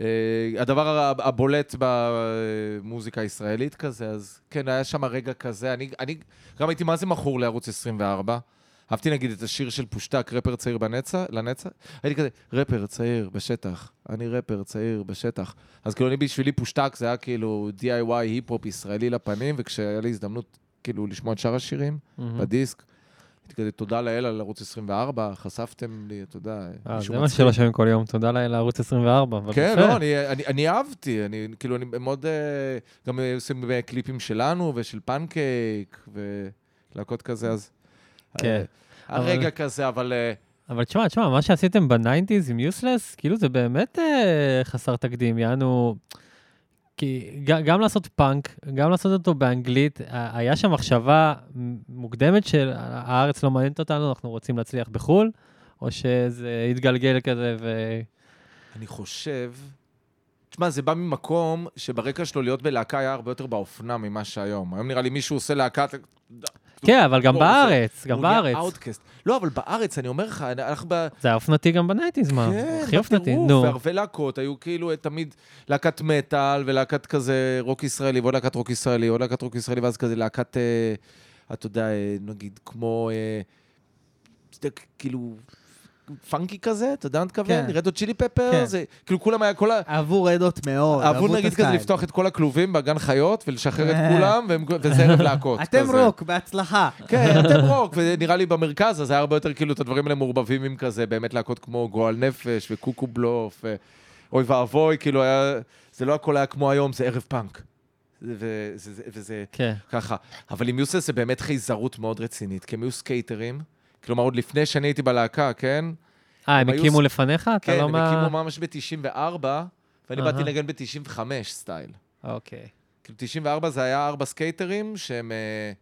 [SPEAKER 3] אה, הדבר הבולט במוזיקה הישראלית כזה, אז כן, היה שם רגע כזה. אני, אני גם הייתי מה זה מכור לערוץ 24. אהבתי נגיד את השיר של פושטק, רפר צעיר בנצח, לנצח. הייתי כזה, רפר צעיר בשטח, אני רפר צעיר בשטח. אז כאילו אני בשבילי פושטק זה היה כאילו DIY היפ-הופ ישראלי לפנים, וכשהיה לי הזדמנות כאילו לשמוע את שאר השירים
[SPEAKER 1] מהמם.
[SPEAKER 3] בדיסק, הייתי כזה, תודה לאל על ערוץ 24, חשפתם לי, אתה יודע,
[SPEAKER 1] אה, זה מה. שלא שומעים כל יום, תודה לאל לערוץ 24. אבל
[SPEAKER 3] כן. לא, אני, אני, אני אהבתי, אני כאילו, אני מאוד, אה, גם אה, עושים אה, קליפים שלנו ושל פנקייק ולהקות כזה, אז...
[SPEAKER 1] כן.
[SPEAKER 3] אה, הרגע כזה, אבל... אה,
[SPEAKER 1] אבל תשמע, תשמע, מה שעשיתם ב nineties עם Useless, כאילו זה באמת אה, חסר תקדים, יענו... כי גם לעשות פאנק, גם לעשות אותו באנגלית, היה שם מחשבה מוקדמת של הארץ לא מעניינת אותנו, אנחנו רוצים להצליח בחו"ל, או שזה יתגלגל כזה ו...
[SPEAKER 3] אני חושב... תשמע, זה בא ממקום שברקע שלו להיות בלהקה היה הרבה יותר באופנה ממה שהיום. היום נראה לי מישהו עושה להקה...
[SPEAKER 1] כן, אבל גם
[SPEAKER 3] הוא-
[SPEAKER 1] בארץ, גם
[SPEAKER 3] הוא נהיה
[SPEAKER 1] בארץ.
[SPEAKER 3] outcast. לא, אבל בארץ, אני אומר לך, אנחנו ב...
[SPEAKER 1] זה היה אופנתי גם ב nineties, מה?
[SPEAKER 3] כן,
[SPEAKER 1] הכי אופנתי, נו.
[SPEAKER 3] והרבה להקות, היו כאילו תמיד להקת מטאל ולהקת כזה רוק ישראלי, ועוד להקת רוק ישראלי, עוד להקת רוק ישראלי, ואז כזה להקת, אה, אתה יודע, אה, נגיד, כמו, אה, כאילו, funky כזה, אתה יודע מה אני מתכוון?
[SPEAKER 2] כן.
[SPEAKER 3] Red Hot Chili Pepper,
[SPEAKER 2] כן.
[SPEAKER 3] זה, כאילו כולם היה, כל ה...
[SPEAKER 2] אהבו Red Hot מאוד,
[SPEAKER 3] אהבו
[SPEAKER 2] אהבו את
[SPEAKER 3] נגיד כזה
[SPEAKER 2] הסטייל.
[SPEAKER 3] לפתוח את כל הכלובים בגן חיות ולשחרר את כולם, והם- וזה ערב להקות.
[SPEAKER 2] אתם
[SPEAKER 3] כזה.
[SPEAKER 2] רוק, בהצלחה.
[SPEAKER 3] כן, אתם רוק, ונראה לי במרכז, אז היה הרבה יותר כאילו את הדברים האלה מעורבבים עם כזה, באמת להקות כמו גועל נפש וקוקו בלוף, ו- אוי ואבוי, כאילו היה, זה לא הכל היה כמו היום, זה ערב פאנק. וזה, וזה, וזה
[SPEAKER 1] כן.
[SPEAKER 3] ככה. אבל עם יוסס זה באמת חייזרות מאוד רצינית, כי הם היו סקייטרים, כלומר עוד לפני שאני הייתי בלהקה, כן?
[SPEAKER 1] אה, הם הקימו
[SPEAKER 3] ס-
[SPEAKER 1] לפניך?
[SPEAKER 3] כן,
[SPEAKER 1] לא
[SPEAKER 3] הם
[SPEAKER 1] מה...
[SPEAKER 3] הקימו ממש ב-94, ואני. באתי לנגן ב-95 style.
[SPEAKER 1] אוקיי.
[SPEAKER 3] כאילו 94 זה היה ארבע סקייטרים שהם... אה,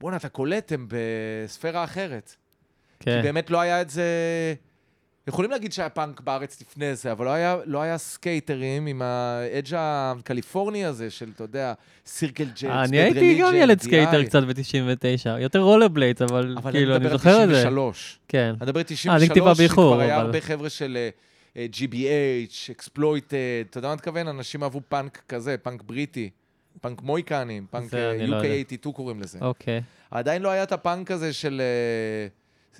[SPEAKER 3] בואנה, אתה קולט, הם בספירה אחרת. כי
[SPEAKER 1] כן.
[SPEAKER 3] באמת לא היה את זה... יכולים להגיד שהיה פאנק בארץ לפני זה, אבל לא היה, לא היה סקייטרים עם ה edge הקליפורני הזה של, אתה יודע, Circle Jerks,
[SPEAKER 1] אני הייתי גם ילד סקייטר קצת ב-99, יותר רולרבליידס, אבל
[SPEAKER 3] אבל
[SPEAKER 1] כאילו,
[SPEAKER 3] אני
[SPEAKER 1] אני
[SPEAKER 3] מדבר
[SPEAKER 1] זוכר
[SPEAKER 3] על
[SPEAKER 1] את זה.
[SPEAKER 3] 93.
[SPEAKER 1] כן.
[SPEAKER 3] אני מדבר על
[SPEAKER 1] אה,
[SPEAKER 3] 93,
[SPEAKER 1] אני טיפה באיחור,
[SPEAKER 3] שכבר היה
[SPEAKER 1] אבל-
[SPEAKER 3] הרבה חבר'ה של אה, אה, GBH, Exploited, אתה יודע מה אני מתכוון? אנשים אהבו פאנק כזה, פאנק בריטי, פאנק מוהיקנים, פאנק אה,
[SPEAKER 1] לא יודע.
[SPEAKER 3] UK82 קוראים לזה.
[SPEAKER 1] אוקיי.
[SPEAKER 3] עדיין לא היה את הפאנק הזה אה,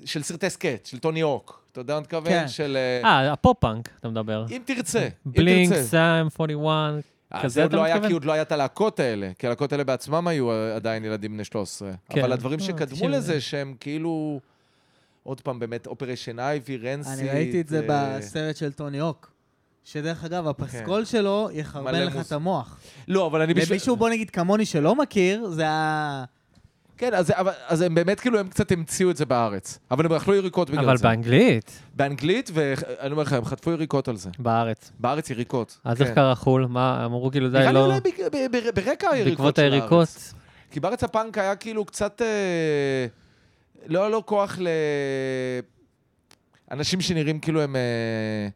[SPEAKER 3] של סרטי סקייט, של טוני הוק. אתה יודע מה אני מתכוון?
[SPEAKER 2] כן.
[SPEAKER 3] של... אה,
[SPEAKER 1] אה, הפופ-פאנק, אתה מדבר.
[SPEAKER 3] אם תרצה, אם
[SPEAKER 1] בלינק,
[SPEAKER 3] תרצה.
[SPEAKER 1] סאם, 41,
[SPEAKER 3] אה,
[SPEAKER 1] כזה
[SPEAKER 3] זה עוד
[SPEAKER 1] אתה
[SPEAKER 3] לא היה,
[SPEAKER 1] מתכוון?
[SPEAKER 3] כי עוד לא היה את הלהקות האלה, כי הלהקות האלה בעצמם היו עדיין ילדים בני 13.
[SPEAKER 1] כן.
[SPEAKER 3] אבל הדברים
[SPEAKER 1] אה,
[SPEAKER 3] שקדמו
[SPEAKER 1] 90.
[SPEAKER 3] לזה, שהם כאילו, עוד פעם, באמת, אופרשן אייבי, רנסי.
[SPEAKER 2] אני ראיתי את זה בסרט של טוני הוק. שדרך אגב, הפסקול שלו יחרבן לך
[SPEAKER 3] מוס-
[SPEAKER 2] את המוח.
[SPEAKER 3] לא, אבל אני בשביל...
[SPEAKER 2] למישהו, בוא נגיד, כמוני שלא מכיר, זה ה...
[SPEAKER 3] כן, אז, אבל, אז הם באמת כאילו, הם קצת המציאו את זה בארץ. אבל הם אכלו יריקות בגלל
[SPEAKER 1] אבל
[SPEAKER 3] זה.
[SPEAKER 1] באנגלית,
[SPEAKER 3] באנגלית, ואני אומר לך, הם חטפו יריקות על זה.
[SPEAKER 1] בארץ.
[SPEAKER 3] בארץ יריקות.
[SPEAKER 1] אז
[SPEAKER 3] כן.
[SPEAKER 1] איך קרה חו"ל? מה, אמרו כאילו די
[SPEAKER 3] נראה לי
[SPEAKER 1] לא...
[SPEAKER 3] אולי בג- ב- ב- ברקע היריקות
[SPEAKER 1] בעקבות
[SPEAKER 3] של
[SPEAKER 1] היריקות?
[SPEAKER 3] הארץ. כי בארץ הפאנק היה כאילו קצת... אה, לא היה לו כוח ל... אנשים שנראים כאילו הם... אה,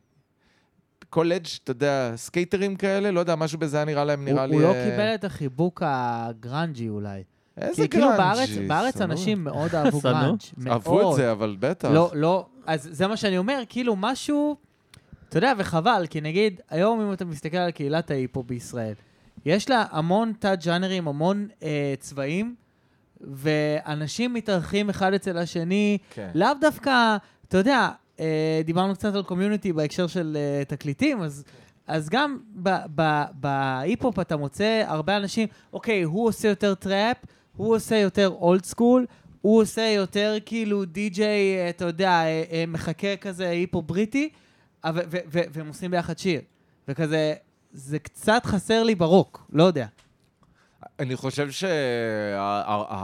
[SPEAKER 3] קולג', אתה יודע, סקייטרים כאלה, לא יודע, משהו בזה היה נראה להם, נראה
[SPEAKER 2] הוא
[SPEAKER 3] לי...
[SPEAKER 2] הוא לא
[SPEAKER 3] אה,
[SPEAKER 2] קיבל את החיבוק הגרנג'י אולי.
[SPEAKER 3] איזה
[SPEAKER 2] כי כאילו בארץ, בארץ. אנשים מאוד אהבו. גראנג'.
[SPEAKER 3] אהבו את. זה, אבל בטח.
[SPEAKER 2] לא, לא, אז זה מה שאני אומר, כאילו משהו, אתה יודע, וחבל, כי נגיד, היום אם אתה מסתכל על קהילת ההיפ-הופ בישראל, יש לה המון תת-ג'אנרים, המון אה, צבעים, ואנשים מתארחים אחד אצל השני,
[SPEAKER 3] כן.
[SPEAKER 2] לאו דווקא, אתה יודע, אה, דיברנו קצת על community בהקשר של אה, תקליטים, אז, אז גם בהיפ-הופ אתה מוצא הרבה אנשים, אוקיי, הוא עושה יותר טראפ, הוא עושה יותר old school, הוא עושה יותר כאילו די-ג'יי, אה, אתה יודע, אה, אה, מחקה כזה היפ-הופ בריטי, והם עושים ביחד שיר. וכזה, זה קצת חסר לי ברוק, לא יודע.
[SPEAKER 3] אני חושב שהרוק,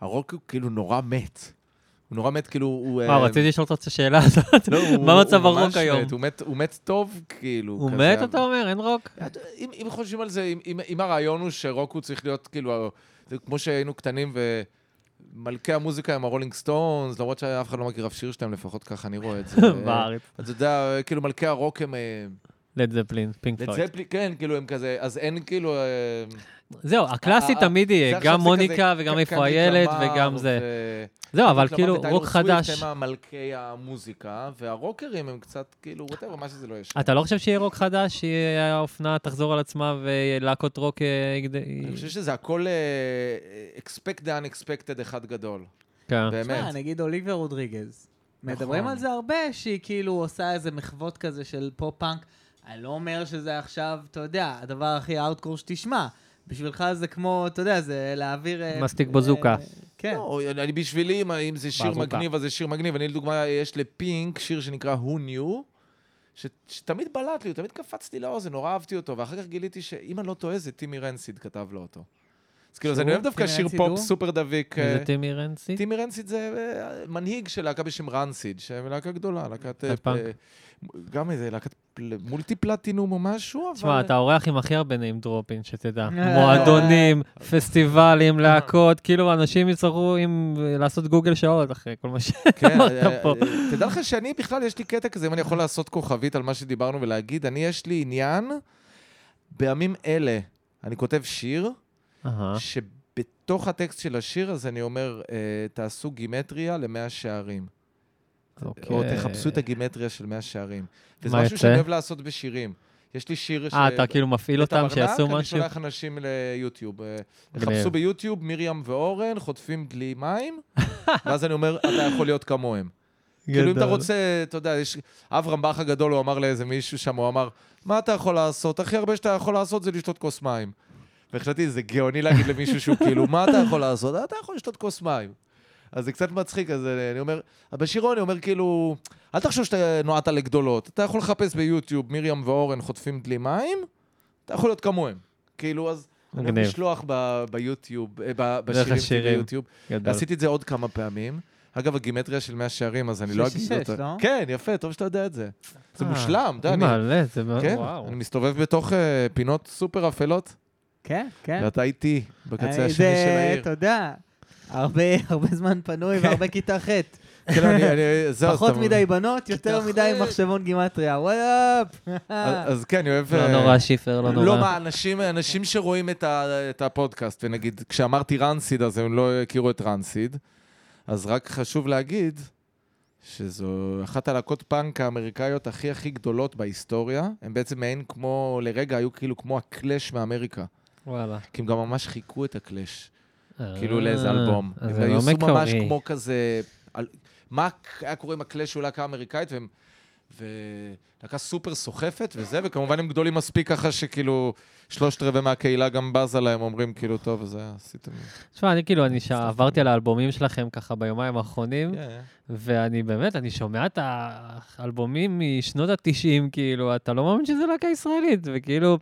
[SPEAKER 3] הרוק הוא כאילו נורא מת. הוא נורא מת, כאילו, הוא...
[SPEAKER 1] וואו,
[SPEAKER 3] אה,
[SPEAKER 1] רציתי לשאול אותך את השאלה הזאת.
[SPEAKER 3] לא,
[SPEAKER 1] מה מצב הרוק היום?
[SPEAKER 3] הוא מת, טוב, כאילו.
[SPEAKER 1] הוא. מת, אתה אומר? אין רוק?
[SPEAKER 3] אם, חושבים על זה, אם, הרעיון הוא שרוק הוא צריך להיות, כאילו, כמו שהיינו קטנים ו... מלכי המוזיקה הם הרולינג סטונס, למרות שאף אחד לא מכיר אף שיר שלהם, לפחות ככה אני רואה את זה.
[SPEAKER 1] בארץ.
[SPEAKER 3] אתה יודע, כאילו מלכי הרוק הם... אה,
[SPEAKER 1] לד זפלין, פינק
[SPEAKER 3] לד
[SPEAKER 1] פלויד.
[SPEAKER 3] זפלין, כן, כאילו הם כזה, אז אין כאילו... אה,
[SPEAKER 1] זהו, הקלאסי
[SPEAKER 3] אה,
[SPEAKER 1] תמיד
[SPEAKER 3] זה
[SPEAKER 1] יהיה, גם מוניקה וגם איפה הילד וגם זה. זהו, אבל כאילו רוק חדש.
[SPEAKER 3] הם המלכי המוזיקה, והרוקרים הם קצת כאילו, whatever, מה שזה לא יש.
[SPEAKER 1] אתה לא חושב שיהיה רוק חדש, שיהיה האופנה תחזור על עצמה ולהקות רוק... אה,
[SPEAKER 3] אני חושב שזה הכל אה, expect the unexpected אחד גדול.
[SPEAKER 1] כן.
[SPEAKER 3] באמת.
[SPEAKER 2] תשמע, נגיד אוליביה רודריגו. מדברים
[SPEAKER 3] נכון.
[SPEAKER 2] על זה הרבה, שהיא כאילו עושה איזה מחוות כזה של פופ-פאנק. אני לא אומר שזה עכשיו, אתה יודע, הדבר הכי אאוטקור שתשמע. בשבילך זה כמו, אתה יודע, זה להעביר... אה,
[SPEAKER 1] מסטיק בוזוקה.
[SPEAKER 2] אה, כן.
[SPEAKER 3] לא, אני בשבילי, אם- זה שיר
[SPEAKER 1] בזוקה.
[SPEAKER 3] מגניב, אז זה שיר מגניב. אני לדוגמה, יש לפינק שיר שנקרא Who Knew, ש- שתמיד בלט לי, הוא תמיד קפץ לי לאוזן, נורא אהבתי אותו, ואחר כך גיליתי שאם אני לא טועה, זה טים מרנסיד כתב לו אותו. אז כאילו, אז אני? אוהב דווקא שיר פופ? סופר דביק.
[SPEAKER 1] זה
[SPEAKER 3] אה,
[SPEAKER 1] טים מרנסיד?
[SPEAKER 3] טים מרנסיד זה מנהיג של להקה בשם רנסיד, שהם להקה גדולה, להקת... גם איזה להקת מולטי פלטינום או משהו, אבל...
[SPEAKER 1] תשמע, אתה האורח עם הכי הרבה name dropping, שתדע.
[SPEAKER 2] אה.
[SPEAKER 1] מועדונים, פסטיבלים, להקות, כאילו אנשים יצטרכו לעשות גוגל שעות אחרי כל מה ש...
[SPEAKER 3] כן, אה,
[SPEAKER 1] פה.
[SPEAKER 3] אה, תדע לך שאני בכלל, יש לי קטע כזה, אם אני יכול לעשות כוכבית על מה שדיברנו ולהגיד, אני, יש לי עניין, בימים אלה, אני כותב שיר. שבתוך הטקסט של השיר הזה אני אומר, אה, תעשו גימטריה למאה שערים. או
[SPEAKER 1] אוקיי.
[SPEAKER 3] תחפשו את הגימטריה של מאה שערים. וזה
[SPEAKER 1] מה
[SPEAKER 3] משהו? שאני אוהב לעשות בשירים. יש לי שיר ש...
[SPEAKER 1] אה, אתה כאילו מפעיל אותם שיעשו
[SPEAKER 3] אני
[SPEAKER 1] משהו?
[SPEAKER 3] שולח אנשים ליוטיוב. אה. יחפשו ביוטיוב, מרים ואורן, חוטפים דלי מים, ואז אני אומר, אתה יכול להיות כמוהם. כאילו, אם אתה. רוצה, אתה יודע, יש... אברהם באח הגדול, הוא אמר לאיזה מישהו שם, הוא אמר, מה אתה יכול לעשות? הכי הרבה שאתה יכול לעשות זה לשתות כוס מים. וחשבתי, זה גאוני להגיד למישהו שהוא כאילו, מה אתה יכול לעשות? "אה, אתה יכול לשתות כוס מים. אז זה קצת מצחיק, אז אני אומר, בשירו אני אומר כאילו, אל תחשוב שאתה נועדת לגדולות. אתה יכול לחפש ביוטיוב, מרים ואורן חוטפים דלי מים, אתה יכול להיות כמוהם. כאילו, אז... אני אוהב
[SPEAKER 1] מגניב.
[SPEAKER 3] לשלוח ב- ביוטיוב, אה, ב- בשירים שלי
[SPEAKER 1] השירים.
[SPEAKER 3] ביוטיוב.
[SPEAKER 1] גדול.
[SPEAKER 3] עשיתי את זה עוד כמה פעמים. אגב, הגימטריה של מאה שערים, אז אני לא אגיד אותה.
[SPEAKER 2] לא?
[SPEAKER 3] כן, יפה, טוב שאתה יודע את זה. זה
[SPEAKER 1] אה,
[SPEAKER 3] מושלם, אתה יודע, אני...
[SPEAKER 1] מעלה, זה מאוד,
[SPEAKER 3] כן. אני מסתובב בתוך אה, פינות סופר אפלות,
[SPEAKER 2] כן, כן.
[SPEAKER 3] ואתה איתי, בקצה השני של העיר.
[SPEAKER 2] אתה יודע, הרבה הרבה זמן פנוי
[SPEAKER 3] כן.
[SPEAKER 2] והרבה כיתה ח'.
[SPEAKER 3] כן, אני- אני- זהו,
[SPEAKER 2] פחות מדי בנות, יותר מדי. מחשבון גימטריה. what up.
[SPEAKER 3] אז אז כן, אני אוהב...
[SPEAKER 1] לא
[SPEAKER 3] אה,
[SPEAKER 1] נורא, שיפר, לא
[SPEAKER 3] לא,
[SPEAKER 1] נורא.
[SPEAKER 3] מה, אנשים, אנשים שרואים את, ה, את הפודקאסט, ונגיד, כשאמרתי רנסיד, אז הם לא הכירו את רנסיד, אז רק חשוב להגיד שזו אחת הלהקות פאנק האמריקאיות הכי הכי גדולות בהיסטוריה. הם בעצם מעין כמו, לרגע היו כאילו כמו הקלאש מאמריקה.
[SPEAKER 1] וואלה.
[SPEAKER 3] כי הם גם ממש חיכו את הקלאש, כאילו
[SPEAKER 1] אה,
[SPEAKER 3] לאיזה אלבום.
[SPEAKER 1] אז
[SPEAKER 3] הם היו
[SPEAKER 1] לא
[SPEAKER 3] עשו ממש. כמו כזה... מה היה קורה עם הקלאש שהוא להקה אמריקאית, והם... ולהקה סופר סוחפת וזה, וכמובן הם גדולים מספיק ככה שכאילו שלושת רבעי מהקהילה גם בזה להם, אומרים כאילו, טוב, זה עשיתם...
[SPEAKER 1] תשמע, אני כאילו, אני עברתי על האלבומים שלכם ככה ביומיים האחרונים,
[SPEAKER 3] כן,
[SPEAKER 1] ואני באמת, אני שומע את האלבומים משנות ה-90, כאילו, אתה לא מאמין שזה להקה ישראלית, וכאילו,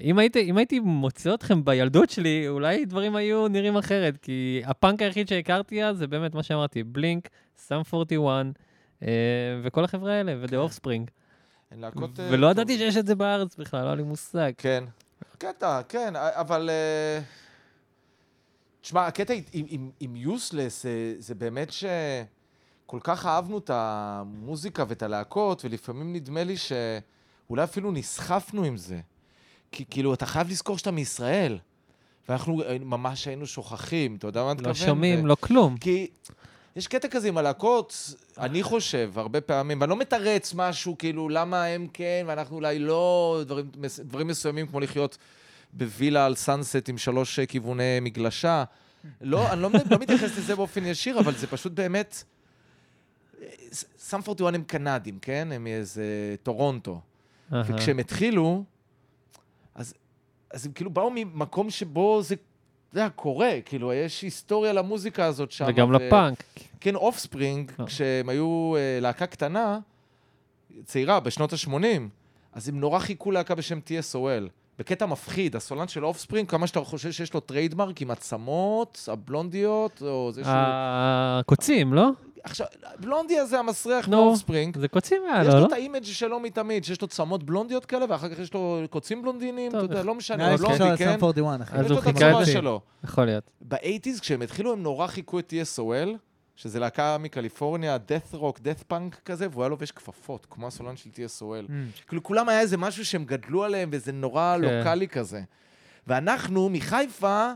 [SPEAKER 1] אם הייתי, אם הייתי מוצא אתכם בילדות שלי, אולי דברים היו נראים אחרת, כי הפאנק היחיד שהכרתי אז זה באמת מה שאמרתי, בלינק, סאם 41, אה, וכל החבר'ה האלה, ו-The Offspring.
[SPEAKER 3] הן להקות... אה,
[SPEAKER 1] ולא. ידעתי שיש את זה בארץ בכלל, לא היה לי מושג.
[SPEAKER 3] כן. קטע, כן, אבל... אה, תשמע, הקטע עם- עם- עם- עם יוסלס זה, זה באמת שכל כך אהבנו את המוזיקה ואת הלהקות, ולפעמים נדמה לי שאולי אפילו נסחפנו עם זה. כי כאילו, אתה חייב לזכור שאתה מישראל. ואנחנו אה, ממש היינו שוכחים, אתה יודע מה אני
[SPEAKER 1] לא
[SPEAKER 3] מתכוון?
[SPEAKER 1] שומעים,
[SPEAKER 3] ו-
[SPEAKER 1] לא כלום.
[SPEAKER 3] כי יש קטע כזה עם הלהקות, אני חושב, הרבה פעמים, ואני לא מתרץ משהו, כאילו, למה הם כן ואנחנו אולי לא, דברים, מס- דברים מסוימים כמו לחיות בווילה על סאנסט עם שלוש אה, כיווני מגלשה. לא, אני לא, לא מתייחס לזה באופן ישיר, אבל זה פשוט באמת... סאם 41 הם קנדים, כן? הם מאיזה טורונטו. וכשהם התחילו, אז, אז הם כאילו באו ממקום שבו זה, אתה יודע, קורה, כאילו, יש היסטוריה למוזיקה הזאת שם.
[SPEAKER 1] וגם
[SPEAKER 3] ו-
[SPEAKER 1] לפאנק.
[SPEAKER 3] כן, אופספרינג,
[SPEAKER 1] אה.
[SPEAKER 3] כשהם היו אה, להקה קטנה, צעירה, בשנות ה-80, אז הם נורא חיקו להקה בשם TSOL. בקטע מפחיד, הסולן של אופספרינג, כמה שאתה חושב שיש לו trademark עם הצמות, הבלונדיות, או זה שהוא...
[SPEAKER 1] הקוצים, לא?
[SPEAKER 3] עכשיו, בלונדי הזה המסריח מאופספרינג,
[SPEAKER 1] זה קוצים היה
[SPEAKER 3] יש
[SPEAKER 1] לו,
[SPEAKER 3] לו
[SPEAKER 1] לא?
[SPEAKER 3] את ה image שלו מתמיד, שיש לו צמות בלונדיות כאלה, ואחר כך יש לו קוצים בלונדינים,
[SPEAKER 1] טוב,
[SPEAKER 3] אתה יודע, לא משנה, בלונדי, כן?
[SPEAKER 2] לסאם 41, אחי.
[SPEAKER 1] אז
[SPEAKER 3] יש
[SPEAKER 1] הוא
[SPEAKER 3] לו את
[SPEAKER 1] חיקה את זה.
[SPEAKER 3] שלו.
[SPEAKER 1] יכול להיות.
[SPEAKER 3] ב eighties, כשהם התחילו, הם נורא חיקו את TSOL, שזה להקה מקליפורניה, death rock, death punk כזה, והוא היה לובש כפפות, כמו הסולן של TSOL.
[SPEAKER 2] Mm.
[SPEAKER 3] כאילו, כולם היה איזה משהו שהם גדלו עליהם, וזה נורא
[SPEAKER 1] כן.
[SPEAKER 3] לוקאלי כזה. ואנחנו, מחיפה,